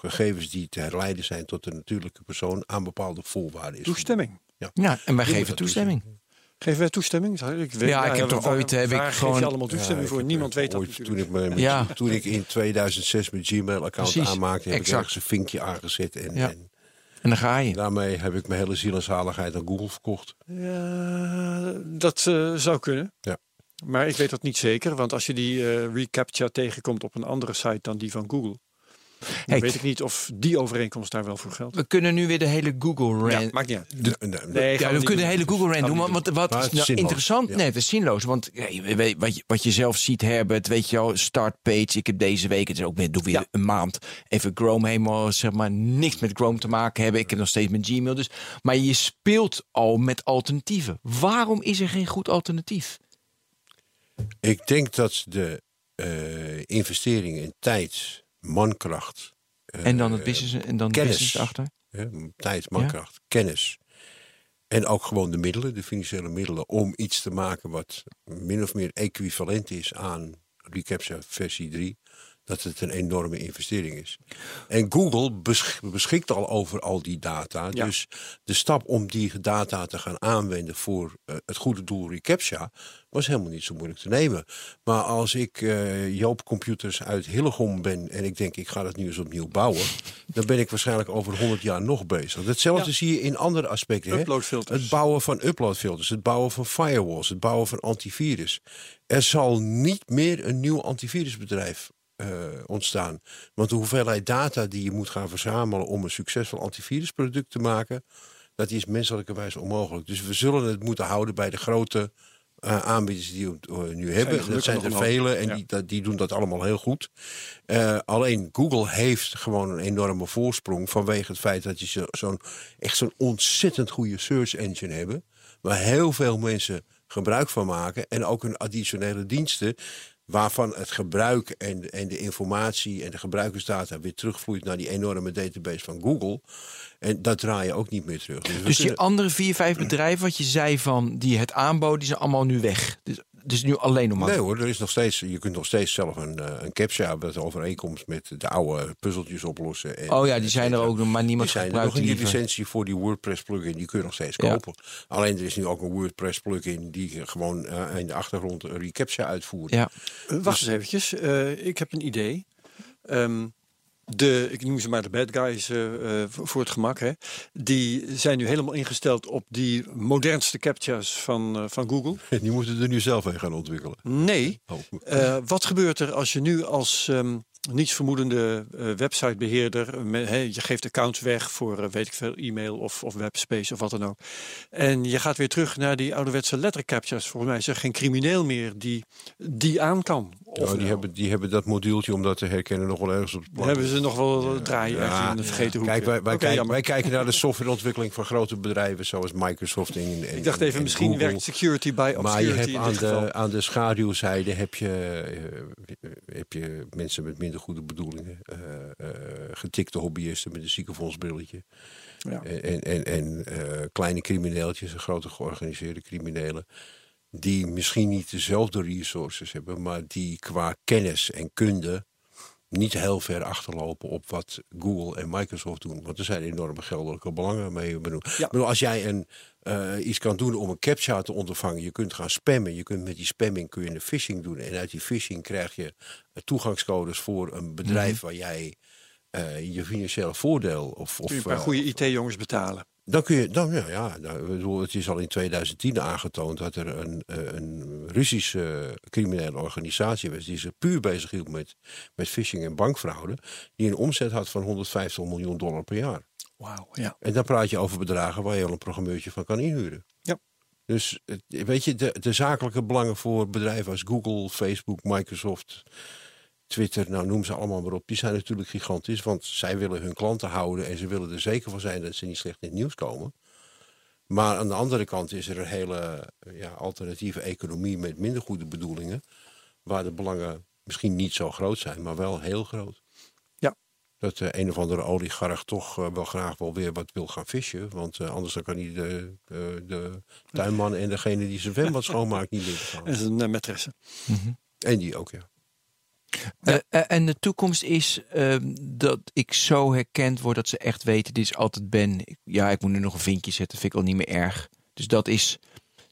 gegevens die te herleiden zijn tot de natuurlijke persoon aan bepaalde voorwaarden is. Toestemming. Ja. Ja, en wij geven dat toestemming. Geven wij toestemming? Ik weet, Ja, ik heb toch ooit, heb ik waar geef gewoon- je allemaal toestemming Ja, voor? Niemand eh, weet dat ooit, natuurlijk. Toen ik, me, met- Ja. toen ik in 2006 mijn Gmail-account aanmaakte, heb exact. ik ergens een vinkje aangezet. En, Ja. en En dan ga je. Daarmee heb ik mijn hele ziel en zaligheid aan Google verkocht. Ja, dat eh, zou kunnen. Ja. Maar ik weet dat niet zeker, want als je die eh reCAPTCHA tegenkomt op een andere site dan die van Google, Hey, weet ik niet of die overeenkomst daar wel voor geldt. We kunnen nu weer de hele Google Ja, rant. maakt niet uit. De- de- Nee, Ja, we kunnen de hele Google Gaan doen. Want wat, is nou zinloos. interessant? Ja. Nee, het is zinloos. Want ja, je weet, wat, je, wat je zelf ziet, Herbert, weet je wel, startpage. Ik heb deze week, het is ook weer, doe weer Ja. een maand, even Chrome helemaal, zeg maar, niks met Chrome te maken hebben. Ik heb nog steeds mijn Gmail. Dus, maar je speelt al met alternatieven. Waarom is er geen goed alternatief? Ik denk dat de eh, investeringen in tijd, mankracht, eh, En dan het business en dan kennis. business achter. tijd, mankracht, kennis. En ook gewoon de middelen, de financiële middelen, om iets te maken wat min of meer equivalent is aan reCAPTCHA versie 3. Dat het een enorme investering is. En Google besch- beschikt al over al die data. Ja. Dus de stap om die data te gaan aanwenden voor eh, het goede doel reCAPTCHA was helemaal niet zo moeilijk te nemen. Maar als ik eh, Joop Computers uit Hillegom ben en ik denk ik ga dat nu eens opnieuw bouwen, dan ben ik waarschijnlijk over 100 jaar nog bezig. Hetzelfde Ja. zie je in andere aspecten. Uploadfilters. Het bouwen van uploadfilters, het bouwen van firewalls, het bouwen van antivirus. Er zal niet meer een nieuw antivirusbedrijf eh, ontstaan. Want de hoeveelheid data die je moet gaan verzamelen om een succesvol antivirusproduct te maken, dat is menselijkerwijs onmogelijk. Dus we zullen het moeten houden bij de grote eh, aanbieders die we eh, nu hebben. Dat zijn er vele en Ja. die, die doen dat allemaal heel goed. Alleen Google heeft gewoon een enorme voorsprong vanwege het feit dat je zo- zo'n echt zo'n ontzettend goede search engine hebben. Waar heel veel mensen gebruik van maken. En ook een additionele diensten. Waarvan het gebruik en, en de informatie en de gebruikersdata weer terugvloeit naar die enorme database van Google. En dat draai je ook niet meer terug. we Dus die kunnen- andere vier, vijf bedrijven, wat je zei van die het aanboden, die zijn allemaal nu weg. Dus, dus nu alleen nog maar. Nee hoor, er is nog steeds, je kunt nog steeds zelf een, eh, een captcha met overeenkomst met de oude puzzeltjes oplossen. En, Oh ja, die zijn er ook nog, maar niemand Die zijn er gebruikt nog die licentie voor die WordPress plugin, die kun je nog steeds Ja. kopen. Alleen er is nu ook een WordPress plugin die gewoon eh, in de achtergrond een reCAPTCHA uitvoert. Ja. Wacht eens eventjes, Eh, ik heb een idee. Ehm, de, ik noem ze maar de bad guys eh, eh, voor het gemak. Hè. Die zijn nu helemaal ingesteld op die modernste captchas van, eh, van Google. Die moeten er nu zelf in gaan ontwikkelen. Nee. Oh. Wat gebeurt er als je nu als ehm nietsvermoedende eh, websitebeheerder, je geeft accounts weg voor weet ik veel, e-mail of, of webspace of wat dan ook. En je gaat weer terug naar die ouderwetse lettercaptchas. Volgens mij is er geen crimineel meer die die aan kan. Of Ja, die, nou, hebben, die hebben dat moduultje om dat te herkennen nog wel ergens op het hebben ze nog wel draaien Ja, in de vergeten hoek. Kijk, wij, wij, wij kijken naar de softwareontwikkeling van grote bedrijven zoals Microsoft en, en ik dacht even, en misschien Google. werkt security by obscurity Maar je hebt aan de, aan de schaduwzijde heb je, eh, heb je mensen met minder goede bedoelingen. eh, eh, getikte hobbyisten met een ziekenfondsbrilletje. Ja. En, en, en, kleine crimineeltjes, en grote georganiseerde criminelen. Die misschien niet dezelfde resources hebben, maar die qua kennis en kunde niet heel ver achterlopen op wat Google en Microsoft doen. Want er zijn enorme geldelijke belangen mee. Ja. ik bedoel, als jij een, eh, iets kan doen om een captcha te ondervangen, je kunt gaan spammen. Je kunt met die spamming kun je een phishing doen. En uit die phishing krijg je eh, toegangscodes voor een bedrijf waar jij eh, je financiële voordeel of, of Kun je een paar goede IT-jongens betalen. Dan kun je, dan, ja, ja nou, het is al in 2010 aangetoond dat er een, eh, een Russische criminele organisatie was die zich puur bezig hield met, met phishing en bankfraude, die een omzet had van 150 miljoen dollar per jaar. Wauw, ja. En dan praat je over bedragen waar je al een programmeurtje van kan inhuren. Ja. Dus het- weet je, de, de zakelijke belangen voor bedrijven als Google, Facebook, Microsoft, Twitter, nou noem ze allemaal maar op, die zijn natuurlijk gigantisch. Want zij willen hun klanten houden en ze willen er zeker van zijn dat ze niet slecht in het nieuws komen. Maar aan de andere kant is er een hele ja, alternatieve economie met minder goede bedoelingen. Waar de belangen misschien niet zo groot zijn, maar wel heel groot. Ja. Dat de een of andere oligarch toch eh, wel graag wel weer wat wil gaan vissen. Want eh, anders dan kan hij de, de, de tuinman en degene die zijn zwembad schoonmaakt niet meer betalen. En zijn uh, maîtresse. En die ook, ja. Eh, eh, en de toekomst is ehm, dat ik zo herkend word dat ze echt weten, dit is altijd Ben. Ja, ik moet nu nog een vinkje zetten, vind ik al niet meer erg. Dus dat is,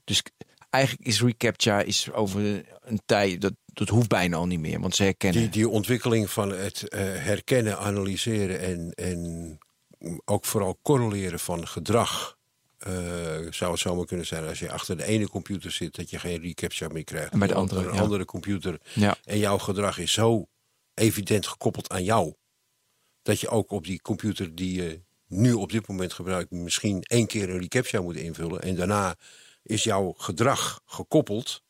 dus eigenlijk is reCAPTCHA is over een tijd, dat, dat hoeft bijna al niet meer, want ze herkennen. Die, die ontwikkeling van het eh, herkennen, analyseren en, en ook vooral correleren van gedrag. Eh, zou het zomaar kunnen zijn als je achter de ene computer zit dat je geen reCAPTCHA meer krijgt. En bij de andere, een ja. andere computer. Ja. En jouw gedrag is zo evident gekoppeld aan jou. Dat je ook op die computer die je nu op dit moment gebruikt, misschien één keer een reCAPTCHA moet invullen. En daarna is jouw gedrag gekoppeld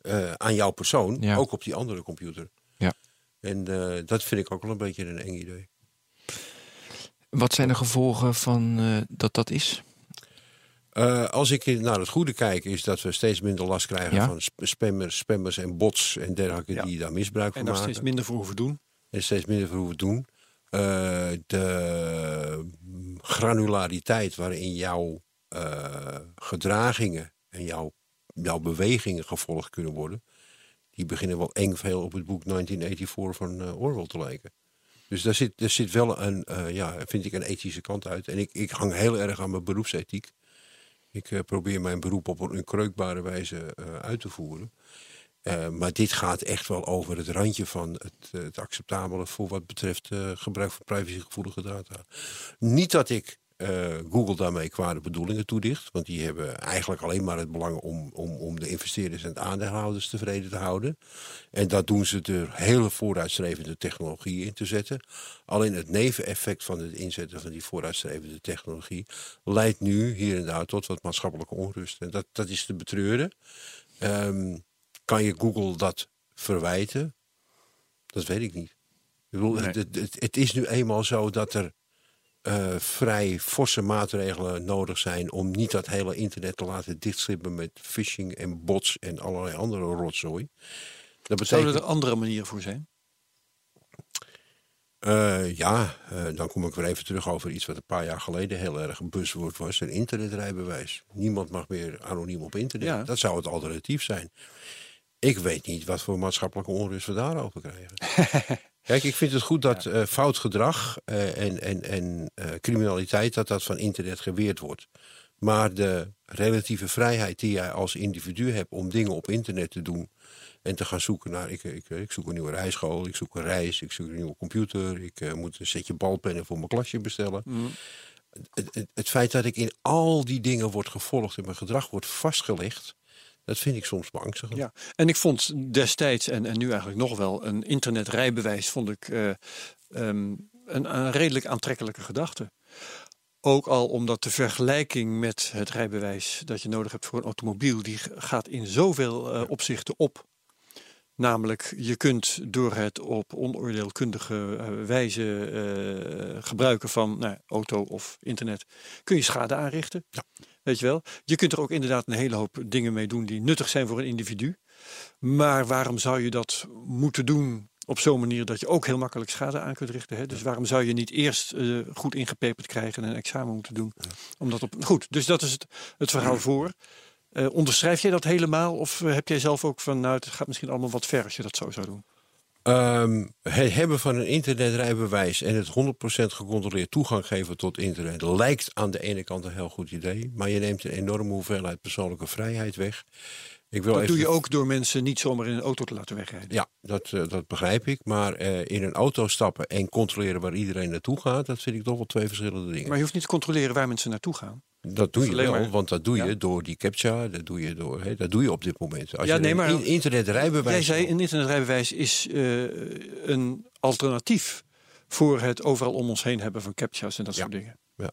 eh, aan jouw persoon, Ja. ook op die andere computer. Ja. En eh, dat vind ik ook wel een beetje een eng idee. Wat zijn de gevolgen van dat dat is? Eh, als ik naar het goede kijk, is dat we steeds minder last krijgen Ja. van sp- spammers, spammers en bots en dergelijke Ja. die daar misbruik En van daar maken. steeds minder voor hoeven doen. En steeds minder voor hoeven doen. Eh, de granulariteit waarin jouw eh, gedragingen en jouw, jouw bewegingen gevolgd kunnen worden, die beginnen wel eng veel op het boek 1984 van Orwell te lijken. Dus daar zit, daar zit wel een, eh, ja, vind ik, een ethische kant uit. En ik, ik hang heel erg aan mijn beroepsethiek. Ik eh, probeer mijn beroep op een kreukbare wijze eh, uit te voeren. Eh, maar dit gaat echt wel over het randje van het, het acceptabele voor wat betreft gebruik van privacygevoelige data. Niet dat ik eh, Google daarmee kwade bedoelingen toedicht, want die hebben eigenlijk alleen maar het belang om, om, om de investeerders en de aandeelhouders tevreden te houden. En dat doen ze door hele vooruitstrevende technologie in te zetten. Alleen het neveneffect van het inzetten van die vooruitstrevende technologie leidt nu hier en daar tot wat maatschappelijke onrust. En dat, dat is te betreuren. Ehm, kan je Google dat verwijten? Dat weet ik niet. Ik bedoel, Nee. het, het, het- het is nu eenmaal zo dat er eh, vrij forse maatregelen nodig zijn om niet dat hele internet te laten dichtslippen met phishing en bots en allerlei andere rotzooi. Dat betekent, Zouden er andere manieren voor zijn? Eh, ja, eh, dan kom ik weer even terug over iets wat een paar jaar geleden heel erg een buzzword was: een internetrijbewijs. Niemand mag meer anoniem op internet. Ja. Dat zou het alternatief zijn. Ik weet niet wat voor maatschappelijke onrust we daarover krijgen. Kijk, ik vind het goed dat eh, fout gedrag eh, en, en, en eh, criminaliteit dat dat van internet geweerd wordt. Maar de relatieve vrijheid die jij als individu hebt om dingen op internet te doen en te gaan zoeken naar, ik, ik, ik zoek een nieuwe rijschool, ik zoek een reis, ik zoek een nieuwe computer, ik moet een setje balpennen voor mijn klasje bestellen. Het, het, het feit dat ik in al die dingen word gevolgd en mijn gedrag wordt vastgelegd, dat vind ik soms beangstigend. Ja, en ik vond destijds en, en nu eigenlijk nog wel een internetrijbewijs vond ik eh, ehm, een, een redelijk aantrekkelijke gedachte. Ook al omdat de vergelijking met het rijbewijs dat je nodig hebt voor een automobiel, die gaat in zoveel eh, opzichten op. Namelijk, je kunt door het op onoordeelkundige eh, wijze gebruiken van nou, auto of internet, kun je schade aanrichten. Weet je wel? Je kunt er ook inderdaad een hele hoop dingen mee doen die nuttig zijn voor een individu. Maar waarom zou je dat moeten doen op zo'n manier dat je ook heel makkelijk schade aan kunt richten? Hè? Dus waarom zou je niet eerst eh, goed ingepeperd krijgen en een examen moeten doen? Omdat op... Goed, dus dat is het, het verhaal voor. Eh, onderschrijf jij dat helemaal? Of eh, heb jij zelf ook van, nou, het gaat misschien allemaal wat ver als je dat zo zou doen? Ehm, het hebben van een internetrijbewijs en het 100% gecontroleerd toegang geven tot internet lijkt aan de ene kant een heel goed idee, maar je neemt een enorme hoeveelheid persoonlijke vrijheid weg. Ik wil Dat even doe je ook door mensen niet zomaar in een auto te laten wegrijden. Ja, dat, eh, dat begrijp ik. Maar eh, in een auto stappen en controleren waar iedereen naartoe gaat, dat vind ik toch wel twee verschillende dingen. Maar je hoeft niet te controleren waar mensen naartoe gaan. Dat doe je wel, maar- want dat doe je Ja. door die captcha, dat doe je, door, hè, dat doe je op dit moment. Als Ja, je nee, een maar- in- internetrijbewijs Jij zei een internetrijbewijs is eh, een alternatief voor het overal om ons heen hebben van captcha's en dat Ja. soort dingen. Ja.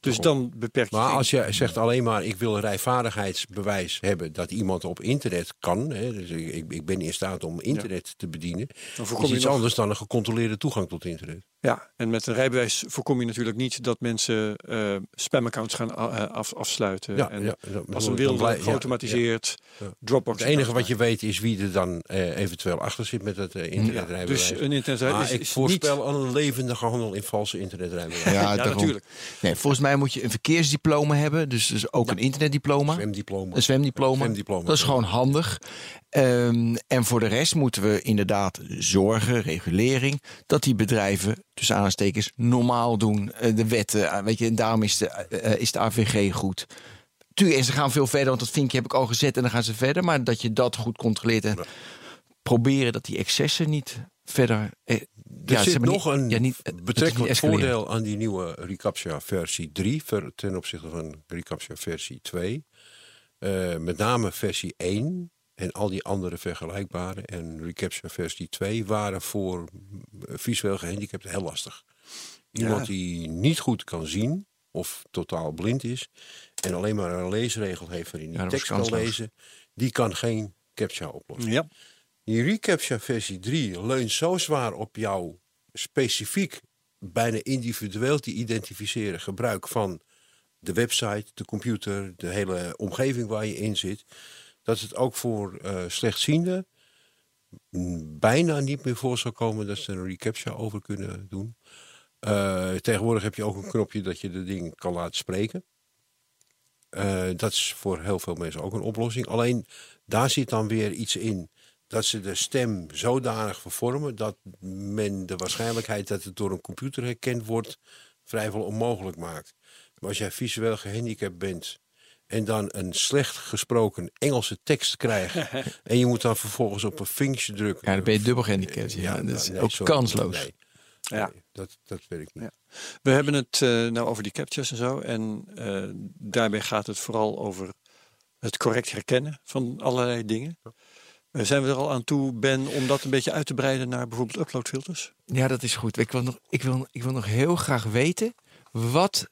Dus dan beperk je Maar als je zegt alleen maar ik wil een rijvaardigheidsbewijs hebben dat iemand op internet kan. Hè, dus ik, ik ben in staat om internet te bedienen. dan is iets nog, anders dan een gecontroleerde toegang tot internet. Ja, en met een rijbewijs voorkom je natuurlijk niet dat mensen eh spamaccounts gaan eh, af, afsluiten. Ja, en ja, als een wilde blij- geautomatiseerd ja, ja. Dropbox. Het enige wat je weet is wie er dan eh, eventueel achter zit met het eh, internetrijbewijs. Dus een internetrijbewijs Maar ik is voorspel aan een levendige handel in valse internetrijbewijs. Ja, natuurlijk. Nee, volgens mij moet je een verkeersdiploma hebben. Dus, dus ook een internetdiploma. Zwemdiploma. Een zwemdiploma. Zwemdiploma. Dat is gewoon handig. Ehm, en voor de rest moeten we inderdaad zorgen, regulering, dat die bedrijven, tussen aanstekens, normaal doen. Eh, de wetten, eh, weet je, en daarom is de, eh, is de AVG goed. Tuurlijk, en ze gaan veel verder, want dat vinkje heb ik al gezet en dan gaan ze verder. Maar dat je dat goed controleert en proberen dat die excessen niet verder... eh, Er ja, zit nog niet- een ja, niet- betrekkelijk voordeel aan die nieuwe reCAPTCHA versie 3 ver- ten opzichte van reCAPTCHA versie 2. Eh, met name versie 1 en al die andere vergelijkbare en reCAPTCHA versie 2 waren voor eh, visueel gehandicapten heel lastig. Iemand Ja. die niet goed kan zien of totaal blind is en alleen maar een leesregel heeft waarin hij Ja, tekst kan lezen, die kan geen CAPTCHA oplossen. Ja, Die reCAPTCHA versie 3 leunt zo zwaar op jouw specifiek, bijna individueel te identificeren gebruik van de website, de computer, de hele omgeving waar je in zit, dat het ook voor eh slechtzienden bijna niet meer voor zal komen dat ze een reCAPTCHA over kunnen doen. Eh, tegenwoordig heb je ook een knopje dat je de ding kan laten spreken. Eh, dat is voor heel veel mensen ook een oplossing. Alleen daar zit dan weer iets in dat ze de stem zodanig vervormen dat men de waarschijnlijkheid dat het door een computer herkend wordt vrijwel onmogelijk maakt. Maar als jij visueel gehandicapt bent en dan een slecht gesproken Engelse tekst krijgt en je moet dan vervolgens op een vinkje drukken. Ja, dan ben je dubbel gehandicapt. Ja, dat is nee, ook sorry. kansloos. Nee, Ja. nee, dat, dat werkt niet. Ja. We hebben het eh, nou over die captures en zo. En eh, daarbij gaat het vooral over het correct herkennen van allerlei dingen. Eh, zijn we er al aan toe, Ben, om dat een beetje uit te breiden naar bijvoorbeeld uploadfilters? Ja, dat is goed. Ik wil nog, ik wil, ik wil nog heel graag weten wat.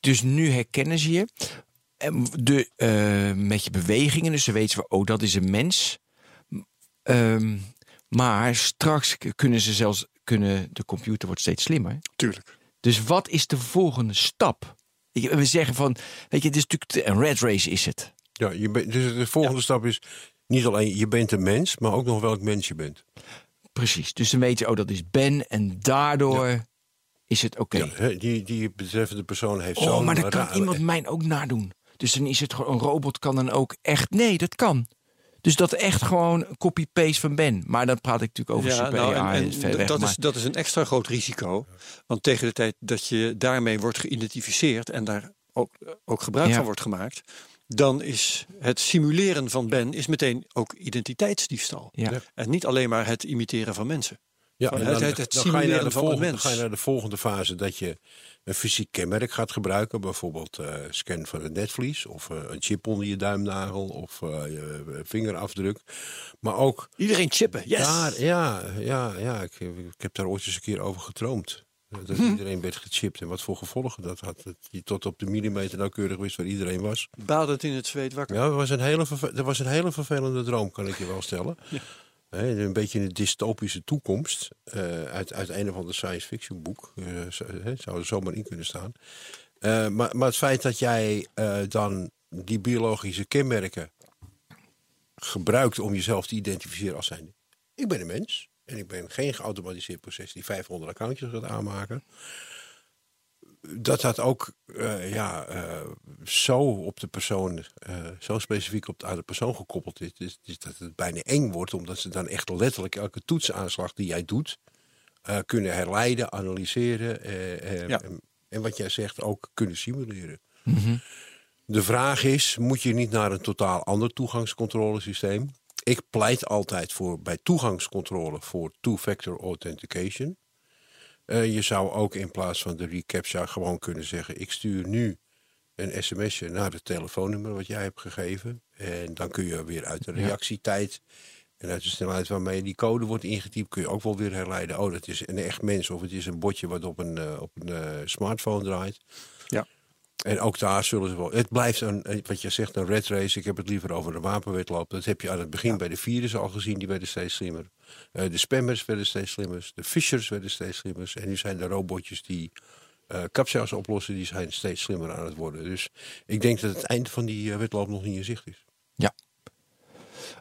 Dus nu herkennen ze je. En De, eh, met je bewegingen. Dus ze weten van, oh, dat is een mens. Ehm, maar straks kunnen ze zelfs. Kunnen, de computer wordt steeds slimmer. Tuurlijk. Dus wat is de volgende stap? We zeggen van, weet je, het is natuurlijk een red race is het. Ja, je bent, dus de volgende stap is niet alleen je bent een mens, maar ook nog welk mens je bent. Precies. Dus dan weet je, oh, dat is Ben. En daardoor is het oké. Ja, die, die betreffende persoon heeft Oh, zo'n maar dan kan iemand mijn ook nadoen. Dus dan is het gewoon, een robot kan dan ook echt... Nee, dat kan. Dus dat echt gewoon copy-paste van Ben. Maar dan praat ik natuurlijk over super nou, en- AI. en is ver weg, dat, is, dat is een extra groot risico. Want tegen de tijd dat je daarmee wordt geïdentificeerd en daar ook, ook gebruik Ja. van wordt gemaakt, dan is het simuleren van Ben is meteen ook identiteitsdiefstal. Ja. Ja. En niet alleen maar het imiteren van mensen. Ja, Van en het- dan, het- het dan ga je naar de een volgende, mens. ga je naar de volgende fase dat je een fysiek kenmerk gaat gebruiken. Bijvoorbeeld eh, scan van het netvlies of eh, een chip onder je duimnagel of eh, je vingerafdruk. Maar ook Iedereen chippen, yes! daar, ja, ja, ja ik, ik heb daar ooit eens een keer over gedroomd. Dat Hm. iedereen werd gechipt en wat voor gevolgen dat had. Dat je tot op de millimeter nauwkeurig wist waar iedereen was. Badend in het zweet wakker. Ja, dat was een hele, dat was een hele vervelende droom, kan ik je wel stellen. Een beetje een dystopische toekomst eh, uit, uit een of ander science fiction boek. hè, zou er zomaar in kunnen staan. Eh, maar, maar het feit dat jij dan die biologische kenmerken gebruikt om jezelf te identificeren als zijnde. Ik ben een mens en ik ben geen geautomatiseerd proces die 500 accountjes gaat aanmaken. Dat dat ook eh, ja, eh, zo op de persoon, eh, zo specifiek op de, aan de persoon gekoppeld is, is, is dat het bijna eng wordt, omdat ze dan echt letterlijk elke toetsaanslag die jij doet, eh, kunnen herleiden, analyseren eh, eh, Ja. en, en wat jij zegt ook kunnen simuleren. Mhm. De vraag is, moet je niet naar een totaal ander toegangscontrolesysteem? Ik pleit altijd voor bij toegangscontrole voor two-factor authentication. Eh, je zou ook in plaats van de reCAPTCHA gewoon kunnen zeggen... ik stuur nu een sms'je naar het telefoonnummer wat jij hebt gegeven. En dan kun je weer uit de reactietijd... en uit de snelheid waarmee die code wordt ingetypt... kun je ook wel weer herleiden... oh, dat is een echt mens of het is een botje wat op een, eh, op een eh, smartphone draait. Ja. En ook daar zullen ze wel. Het blijft een, eh, wat je zegt, een red race. Ik heb het liever over de wapenwedloop. Dat heb je aan het begin bij de virussen al gezien, die werden steeds slimmer. Eh, de spammers werden steeds slimmer. De fishers werden steeds slimmer. En nu zijn de robotjes die captcha's oplossen, die zijn steeds slimmer aan het worden. Dus ik denk dat het einde van die wedloop nog niet in zicht is.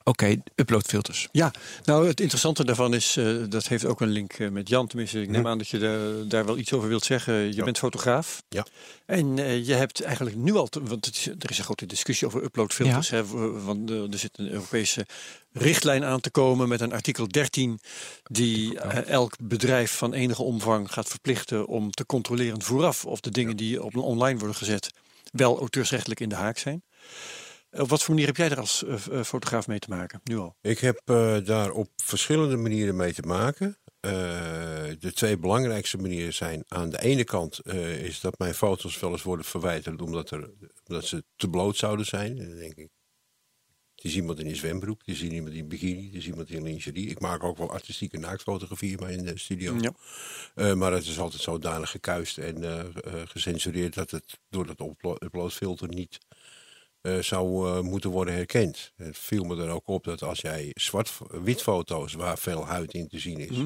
Oké, uploadfilters. Ja, nou het interessante daarvan is, eh, dat heeft ook een link eh, met Jan. Tenminste, ik neem Hm. aan dat je daar, daar wel iets over wilt zeggen. Je Ja. bent fotograaf. Ja. En eh, je hebt eigenlijk nu al, te- want is, er is een grote discussie over uploadfilters. Hè, w- want er zit een Europese richtlijn aan te komen met een artikel 13 die elk bedrijf van enige omvang gaat verplichten om te controleren vooraf of de dingen die op online worden gezet wel auteursrechtelijk in de haak zijn. Op wat voor manier heb jij er als eh, eh, fotograaf mee te maken, nu al? Ik heb eh, daar op verschillende manieren mee te maken. Eh, de twee belangrijkste manieren zijn aan de ene kant eh, is dat mijn foto's wel eens worden verwijderd omdat, er, omdat ze te bloot zouden zijn. En dan denk ik, het is iemand in een zwembroek, het is iemand in bikini, het is iemand in lingerie. Ik maak ook wel artistieke naaktfotografie in mijn studio. Ja. Eh, maar het is altijd zodanig gekuist en eh, eh, gecensureerd dat het door dat uplo- uploadfilter niet eh, zou eh, moeten worden herkend. Het viel me er ook op dat als jij zwart-wit foto's waar veel huid in te zien is,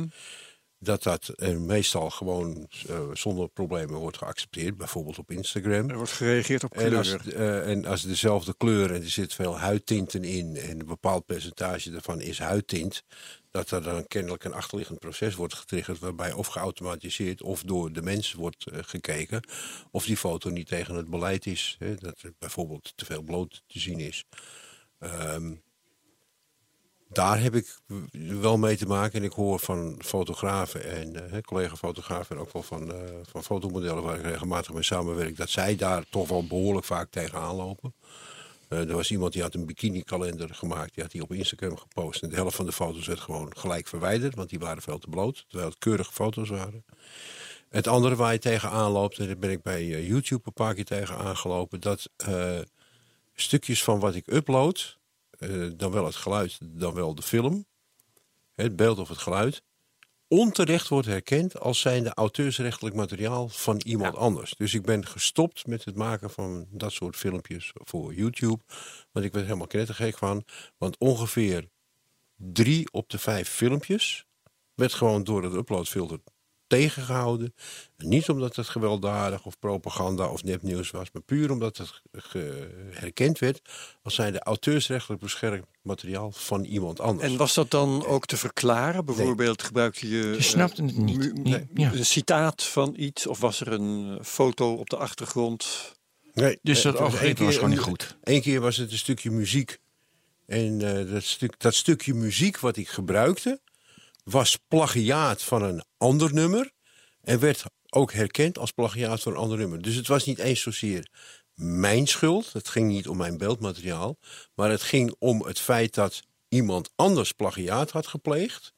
dat dat eh, meestal gewoon zonder problemen wordt geaccepteerd, bijvoorbeeld op Instagram. Er wordt gereageerd op En kleur. als, eh, en als dezelfde kleur en er zit veel huidtinten in en een bepaald percentage daarvan is huidtint, dat er dan kennelijk een achterliggend proces wordt getriggerd waarbij of geautomatiseerd of door de mens wordt eh, gekeken of die foto niet tegen het beleid is. Hè, dat er bijvoorbeeld te veel bloot te zien is. Ehm, daar heb ik wel mee te maken. En ik hoor van fotografen en eh, collega-fotografen en ook wel van, eh, van fotomodellen waar ik regelmatig mee samenwerk, dat zij daar toch wel behoorlijk vaak tegenaan lopen. Eh, er was iemand die had een bikini-kalender gemaakt, die had die op Instagram gepost. En de helft van de foto's werd gewoon gelijk verwijderd, want die waren veel te bloot, terwijl het keurige foto's waren. Het andere waar je tegenaan loopt, en daar ben ik bij eh, YouTube een paar keer tegen aangelopen, dat eh, stukjes van wat ik upload, dan wel het geluid, dan wel de film, het beeld of het geluid, onterecht wordt herkend als zijnde auteursrechtelijk materiaal van iemand anders. Dus ik ben gestopt met het maken van dat soort filmpjes voor YouTube. Want ik werd helemaal knettergek van. Want ongeveer drie op de vijf filmpjes werd gewoon door het uploadfilter tegengehouden. Niet omdat het gewelddadig of propaganda of nepnieuws was, maar puur omdat het herkend werd als zijnde auteursrechtelijk beschermd materiaal van iemand anders. En was dat dan ook te verklaren? Bijvoorbeeld gebruikte je... Je snapte het niet. mu- Nee, ja. Een citaat van iets? Of was er een eh, foto op de achtergrond? Nee, Dus eh, dat het was algoritme gewoon niet goed. Eén keer was het een stukje muziek. En eh, dat, stuk, dat stukje muziek wat ik gebruikte, was plagiaat van een ander nummer. En werd ook herkend als plagiaat van een ander nummer. Dus het was niet eens zozeer mijn schuld. Het ging niet om mijn beeldmateriaal. Maar het ging om het feit dat iemand anders plagiaat had gepleegd.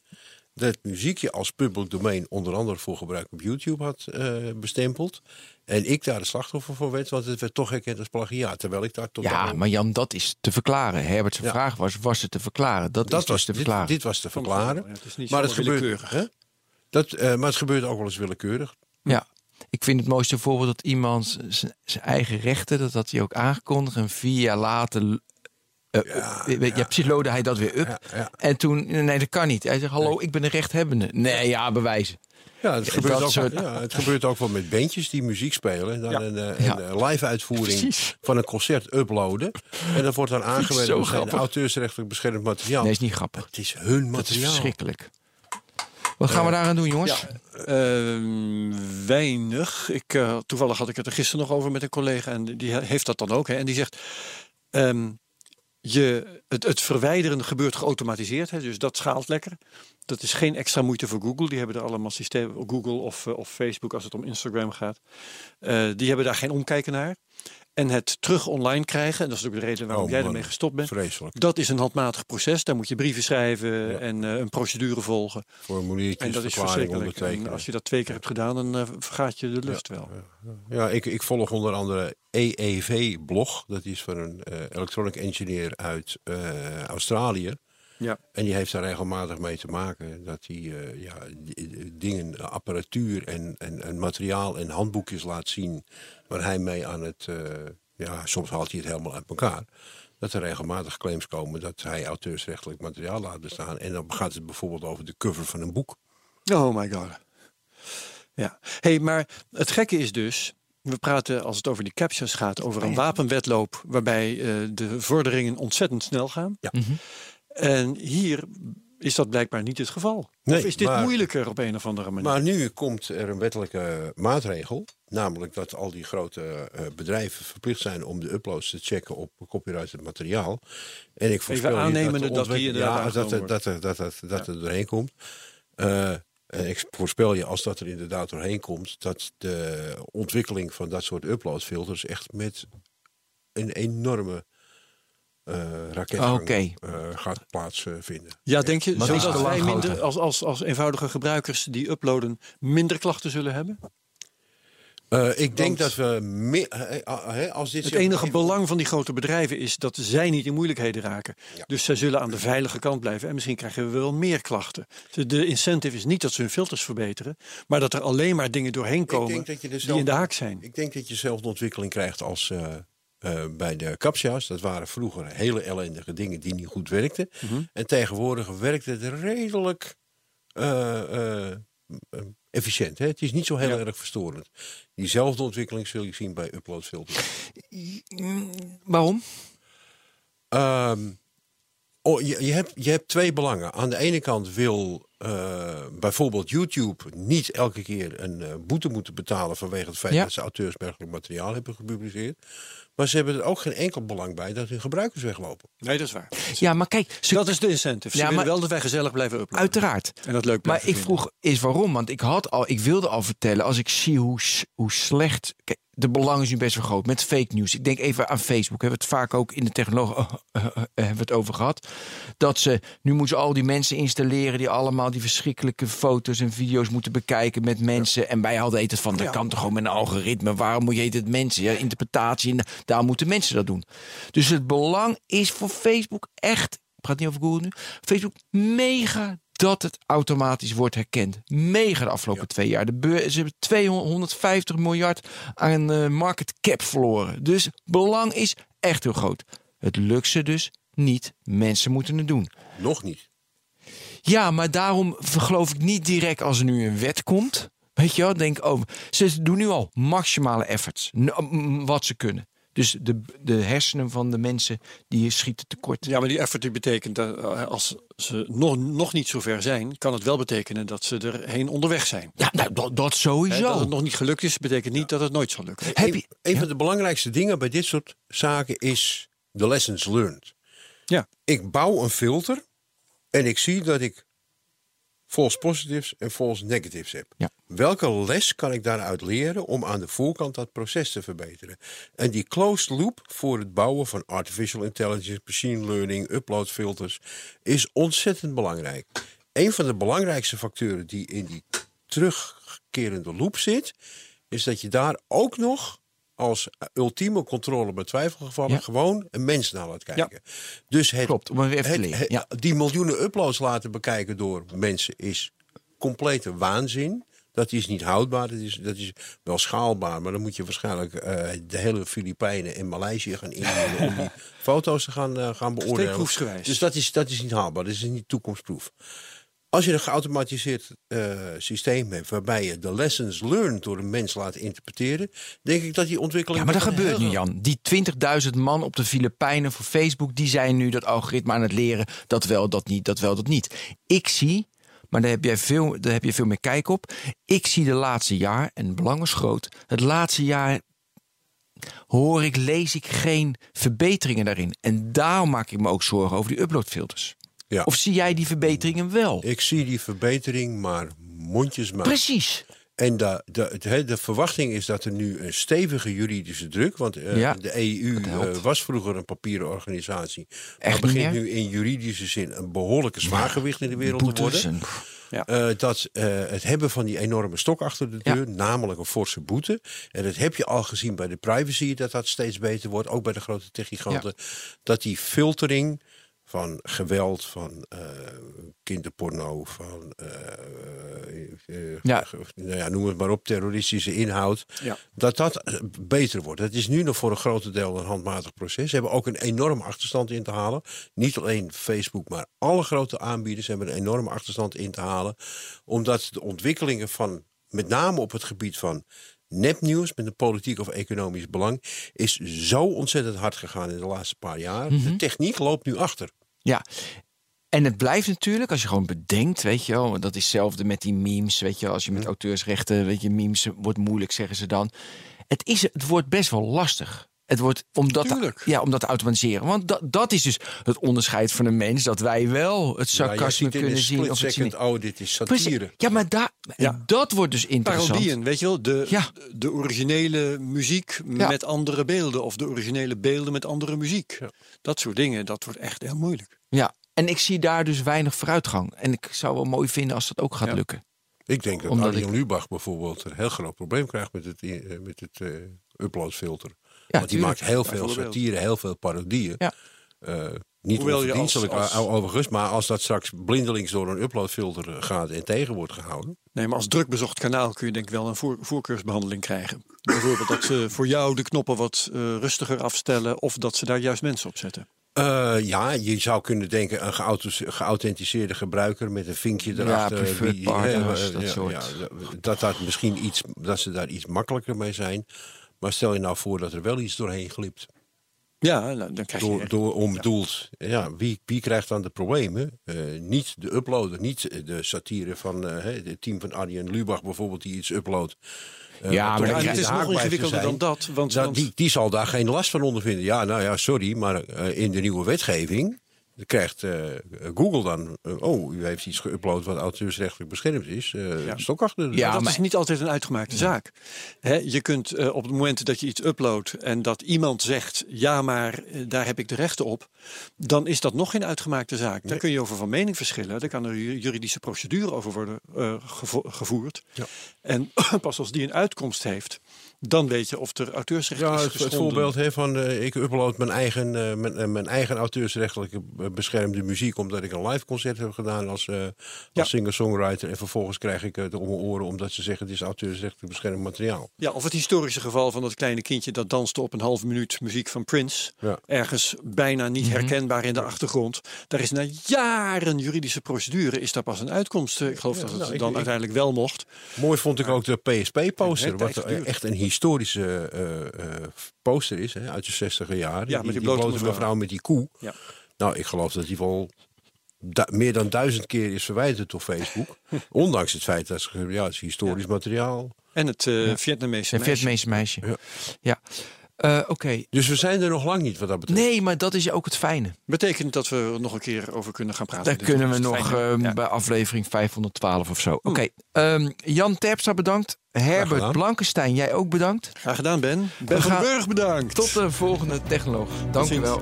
Dat muziekje als public domein onder andere voor gebruik op YouTube had eh, bestempeld. En ik daar de slachtoffer voor werd, want het werd toch herkend als plagiaat. Terwijl ik daar totaal... Ja, maar Jan, dat is te verklaren. Herbert's Ja. vraag was, was het te verklaren? Dat, dat is dus was te dit, verklaren. dit was te verklaren. Ja, het is niet maar, het gebeurt, willekeurig. hè? Dat, eh, maar het gebeurt ook wel eens willekeurig. Ja, ik vind het mooiste voorbeeld dat iemand zijn eigen rechten, dat had hij ook aangekondigd. En vier jaar later, eh, eh, weet je, precies, loadde hij dat weer up. Ja, ja. En toen, nee, dat kan niet. Hij zegt, hallo, ik ben een rechthebbende. Nee, ja, bewijzen. Ja, het, gebeurt dat ook, soort- ja, het gebeurt ook wel met bandjes die muziek spelen. En dan Ja. een, eh, Ja. een live uitvoering Precies. van een concert uploaden. En dat wordt dan aangemerkt zo als auteursrechtelijk beschermd materiaal. Nee, is niet grappig. Het is hun Dat is materiaal. verschrikkelijk. Wat gaan we daaraan doen, jongens? Ehm, weinig. Ik, eh, toevallig had ik het er gisteren nog over met een collega en die he- heeft dat dan ook. Hè, en die zegt, ehm, je, het, het verwijderen gebeurt geautomatiseerd, hè, dus dat schaalt lekker. Dat is geen extra moeite voor Google. Die hebben er allemaal systemen, Google of, eh, of Facebook als het om Instagram gaat. Eh, die hebben daar geen omkijken naar. En het terug online krijgen, en dat is ook de reden waarom Oh, jij ermee gestopt bent. Vreselijk. Dat is een handmatig proces. Daar moet je brieven schrijven Ja. en eh, een procedure volgen. Formuliertjes, En dat is verschrikkelijk. En als je dat twee keer hebt gedaan, dan eh, vergaat je de lucht wel. Ja, ik, ik volg onder andere EEV-blog. Dat is van een eh, electronic engineer uit Australië. Ja. En die heeft daar regelmatig mee te maken. Dat hij eh, ja, d- dingen, apparatuur en, en, en materiaal en handboekjes laat zien. Waar hij mee aan het. eh, ja, soms haalt hij het helemaal uit elkaar. Dat er regelmatig claims komen dat hij auteursrechtelijk materiaal laat bestaan. En dan gaat het bijvoorbeeld over de cover van een boek. Oh my god. Ja. hey, maar het gekke is dus. We praten, als het over die captures gaat, over een wapenwetloop waarbij eh, de vorderingen ontzettend snel gaan. Ja. Mhm. En hier is dat blijkbaar niet het geval. Nee, of is dit maar- moeilijker op een of andere manier? Maar nu komt er een wettelijke maatregel. Namelijk dat al die grote eh, bedrijven verplicht zijn om de uploads te checken op copyrighted materiaal. En ik voorspel je dat die ja, dat, er- dat, er- dat, dat, dat er doorheen komt. Eh, en ik voorspel je, als dat er inderdaad doorheen komt, dat de ontwikkeling van dat soort uploadfilters echt met een enorme eh, raketgang Oké. eh, gaat plaatsvinden. Ja, denk je Maar zo is dat de wij minder, als, als, als eenvoudige gebruikers die uploaden, minder klachten zullen hebben? Eh, ik denk Want- dat we meer, eh, eh, als dit Het enige even- belang van die grote bedrijven is dat zij niet in moeilijkheden raken. Dus zij zullen aan de veilige kant blijven. En misschien krijgen we wel meer klachten. Dus De incentive is niet dat ze hun filters verbeteren, maar dat er alleen maar dingen doorheen komen die in de haak zijn. Ik denk dat je dezelfde ontwikkeling krijgt als eh, eh, bij de captcha's. Dat waren vroeger hele ellendige dingen die niet goed werkten. Mhm. En tegenwoordig werkt het redelijk eh, eh, efficiënt. Hè? Het is niet zo heel erg verstorend. Diezelfde ontwikkeling zul je zien bij uploadfilters. Waarom? Ehm, oh, je, je, hebt, je hebt twee belangen. Aan de ene kant wil bijvoorbeeld YouTube niet elke keer een boete moeten betalen vanwege het feit Ja. dat ze auteursmerkelijk materiaal hebben gepubliceerd. Maar ze hebben er ook geen enkel belang bij dat hun gebruikers weglopen. Nee, dat is waar. Ja, maar kijk, ze, Dat is de incentive. Ze Ja, willen maar- wel dat wij gezellig blijven uploaden. uiteraard. En dat leuk Maar ik vinden. vroeg is waarom, want ik had al, ik wilde al vertellen als ik zie hoe, hoe slecht. Kijk, de belang is nu best wel groot met fake news. Ik denk even aan Facebook. Hebben we het vaak ook in de technologie hebben we het over gehad. Dat ze nu moeten al die mensen installeren die allemaal die verschrikkelijke foto's en video's moeten bekijken met mensen. En wij hadden het van dat kan toch gewoon met een algoritme. Waarom moet je het mensen? Ja, interpretatie. En daar moeten mensen dat doen. Dus het belang is voor Facebook echt. Ik praat niet over Google nu. Facebook mega dat het automatisch wordt herkend. Mega de afgelopen twee jaar. De ze hebben 250 miljard aan eh, market cap verloren. Dus belang is echt heel groot. Het lukt ze dus niet. Mensen moeten het doen. Nog niet. Ja, maar daarom geloof ik niet direct als er nu een wet komt. Weet je wel, denk over. Ze doen nu al maximale efforts. Wat ze kunnen. Dus de, de hersenen van de mensen die schieten tekort. Ja, maar die effort die betekent dat eh, als ze nog, nog niet zover zijn, kan het wel betekenen dat ze erheen onderweg zijn. Ja, nou, dat, dat sowieso. dat het nog niet gelukt is, betekent niet dat het nooit zal lukken. Heb Een, je, een van de belangrijkste dingen bij dit soort zaken is de lessons learned. Ja. Ik bouw een filter en ik zie dat ik false positives en false negatives heb. Ja. Welke les kan ik daaruit leren om aan de voorkant dat proces te verbeteren? En die closed loop voor het bouwen van artificial intelligence, machine learning, uploadfilters is ontzettend belangrijk. Een van de belangrijkste factoren die in die terugkerende loop zit, is dat je daar ook nog als ultieme controle bij twijfelgevallen Ja. gewoon een mens naar laat kijken. Dus het, Klopt, om even te het- Ja. die miljoenen uploads laten bekijken door mensen is complete waanzin. Dat is niet houdbaar, dat is, dat is wel schaalbaar, maar dan moet je waarschijnlijk eh, de hele Filipijnen en Maleisië gaan inhuren om die foto's te gaan, eh, gaan beoordelen. Dus dat is, dat is niet haalbaar, dat is niet toekomstproef. Als je een geautomatiseerd eh, systeem hebt waarbij je de lessons learned door een mens laat interpreteren, denk ik dat die ontwikkeling. Ja, maar dat gebeurt nu, Jan. Die 20.000 man op de Filipijnen voor Facebook, die zijn nu dat algoritme aan het leren. Dat wel, dat niet, dat wel, dat niet. Ik zie, maar daar heb, jij veel, daar heb je veel meer kijk op. Ik zie de laatste jaar, en belang is groot, het laatste jaar hoor ik, lees ik geen verbeteringen daarin. En daarom maak ik me ook zorgen over die uploadfilters. Ja. Of zie jij die verbeteringen wel? Ik zie die verbetering, maar mondjesmaat. Precies. En de, de, de verwachting is dat er nu een stevige juridische druk, want eh, Ja, de EU eh, was vroeger een papieren organisatie, maar Echt begint nu in juridische zin een behoorlijke zwaargewicht in de wereld te worden. en- Eh, dat het hebben van die enorme stok achter de Ja. deur, namelijk een forse boete. En dat heb je al gezien bij de privacy, dat dat steeds beter wordt, ook bij de grote techgiganten. Dat die filtering van geweld, van eh, kinderporno, van eh, eh, Ja. nou ja, noem het maar op, terroristische inhoud, Ja. dat dat beter wordt. Dat is nu nog voor een groot deel een handmatig proces. Ze hebben ook een enorme achterstand in te halen. Niet alleen Facebook, maar alle grote aanbieders hebben een enorme achterstand in te halen. Omdat de ontwikkelingen van, met name op het gebied van nepnieuws met een politiek of economisch belang, is zo ontzettend hard gegaan in de laatste paar jaar. De techniek loopt nu achter. Ja. En het blijft natuurlijk, als je gewoon bedenkt, weet je wel, want dat is hetzelfde met die memes, weet je wel, als je met auteursrechten, weet je, memes wordt moeilijk, zeggen ze dan. Het, is, het wordt best wel lastig. Het wordt om dat, te, Tuurlijk. ja, om dat te automatiseren. Want dat, dat is dus het onderscheid van een mens. Dat wij wel het sarcasme kunnen zien. Of het cynisme. oh, dit is Precies. satire. Ja, maar daar, Ja. dat wordt dus interessant. Parodieën, weet je wel? De, Ja. de originele muziek met andere beelden. Of de originele beelden met andere muziek. Dat soort dingen, dat wordt echt heel moeilijk. Ja, en ik zie daar dus weinig vooruitgang. En ik zou wel mooi vinden als dat ook gaat lukken. Ik denk dat Omdat Arjen ik- Lubach bijvoorbeeld een heel groot probleem krijgt met het, eh, met het eh, uploadfilter. Ja, Want die tuurlijk. maakt heel veel satire, heel veel parodieën. Ja. Eh, niet Hoewel je als- als- o- overigens, maar als dat straks blindelings door een uploadfilter gaat en tegen wordt gehouden. Nee, maar als drukbezocht kanaal kun je denk ik wel een voor, voorkeursbehandeling krijgen. Bijvoorbeeld dat ze voor jou de knoppen wat eh, rustiger afstellen. Of dat ze daar juist mensen op zetten. Eh, ja, je zou kunnen denken een geauthenticeerde gebruiker met een vinkje Ja, erachter. preferred wie- partners, eh, dat ja, soort. ja, dat, dat, misschien iets, dat ze daar iets makkelijker mee zijn. Maar stel je nou voor dat er wel iets doorheen glipt. Ja, nou, dan krijg je... Door, door onbedoeld. Ja, wie, wie krijgt dan de problemen? Eh, niet de uploader, niet de satire van eh, het team van Arjen Lubach bijvoorbeeld die iets uploadt. Eh, Ja, maar het is nog ingewikkelder zijn. dan dat. Want, Dat- want- die, die zal daar geen last van ondervinden. Ja, nou ja, sorry, maar in de nieuwe wetgeving krijgt eh, Google dan... eh, oh, u heeft iets geüpload wat auteursrechtelijk beschermd is. eh Ja. Stok achter de Ja, Maar dat maar- is niet altijd een uitgemaakte zaak. Hè, je kunt op het moment dat je iets uploadt en dat iemand zegt: ja, maar daar heb ik de rechten op, dan is dat nog geen uitgemaakte zaak. Daar kun je over van mening verschillen. Daar kan er ju- juridische procedure over worden eh, gevo- gevoerd. Ja. En pas als die een uitkomst heeft, dan weet je of er auteursrecht Ja, is het, het geschonden. voorbeeld hè, van eh, ik upload mijn eigen, eh, mijn, mijn eigen auteursrechtelijke beschermde muziek omdat ik een live concert heb gedaan als, eh, als Ja. singer-songwriter. En vervolgens krijg ik het om mijn oren omdat ze zeggen het is auteursrechtelijk beschermd materiaal. Ja, of het historische geval van dat kleine kindje dat danste op een half minuut muziek van Prince. Ja. Ergens bijna niet herkenbaar in de achtergrond. Daar is na jaren juridische procedure is daar pas een uitkomst. Ik geloof dat het nou, ik- dan ik- uiteindelijk wel mocht. Mooi vond ik ook de PSP-poster, wat echt een historische eh, eh, poster is hè, uit de 60 jaren. Ja, met die die blote blote mevrouw. mevrouw met die koe. Ja. Nou, ik geloof dat die wel du- meer dan duizend keer is verwijderd op Facebook. Ondanks het feit dat ze, ja, het is historisch materiaal. En het eh Vietnamese meisje. Vietnamese meisje. Ja. Ja. Eh, Oké. Dus we zijn er nog lang niet wat dat betreft. Nee, maar dat is ook het fijne. Betekent dat we er nog een keer over kunnen gaan praten. Daar kunnen we nog Ja. bij aflevering 512 of zo. Oké, ehm, Jan Terpstra bedankt. Herbert. Blankenstein, jij ook bedankt. Graag gedaan, Ben. Ben van Burg bedankt. Tot de volgende technoloog. Dank u wel.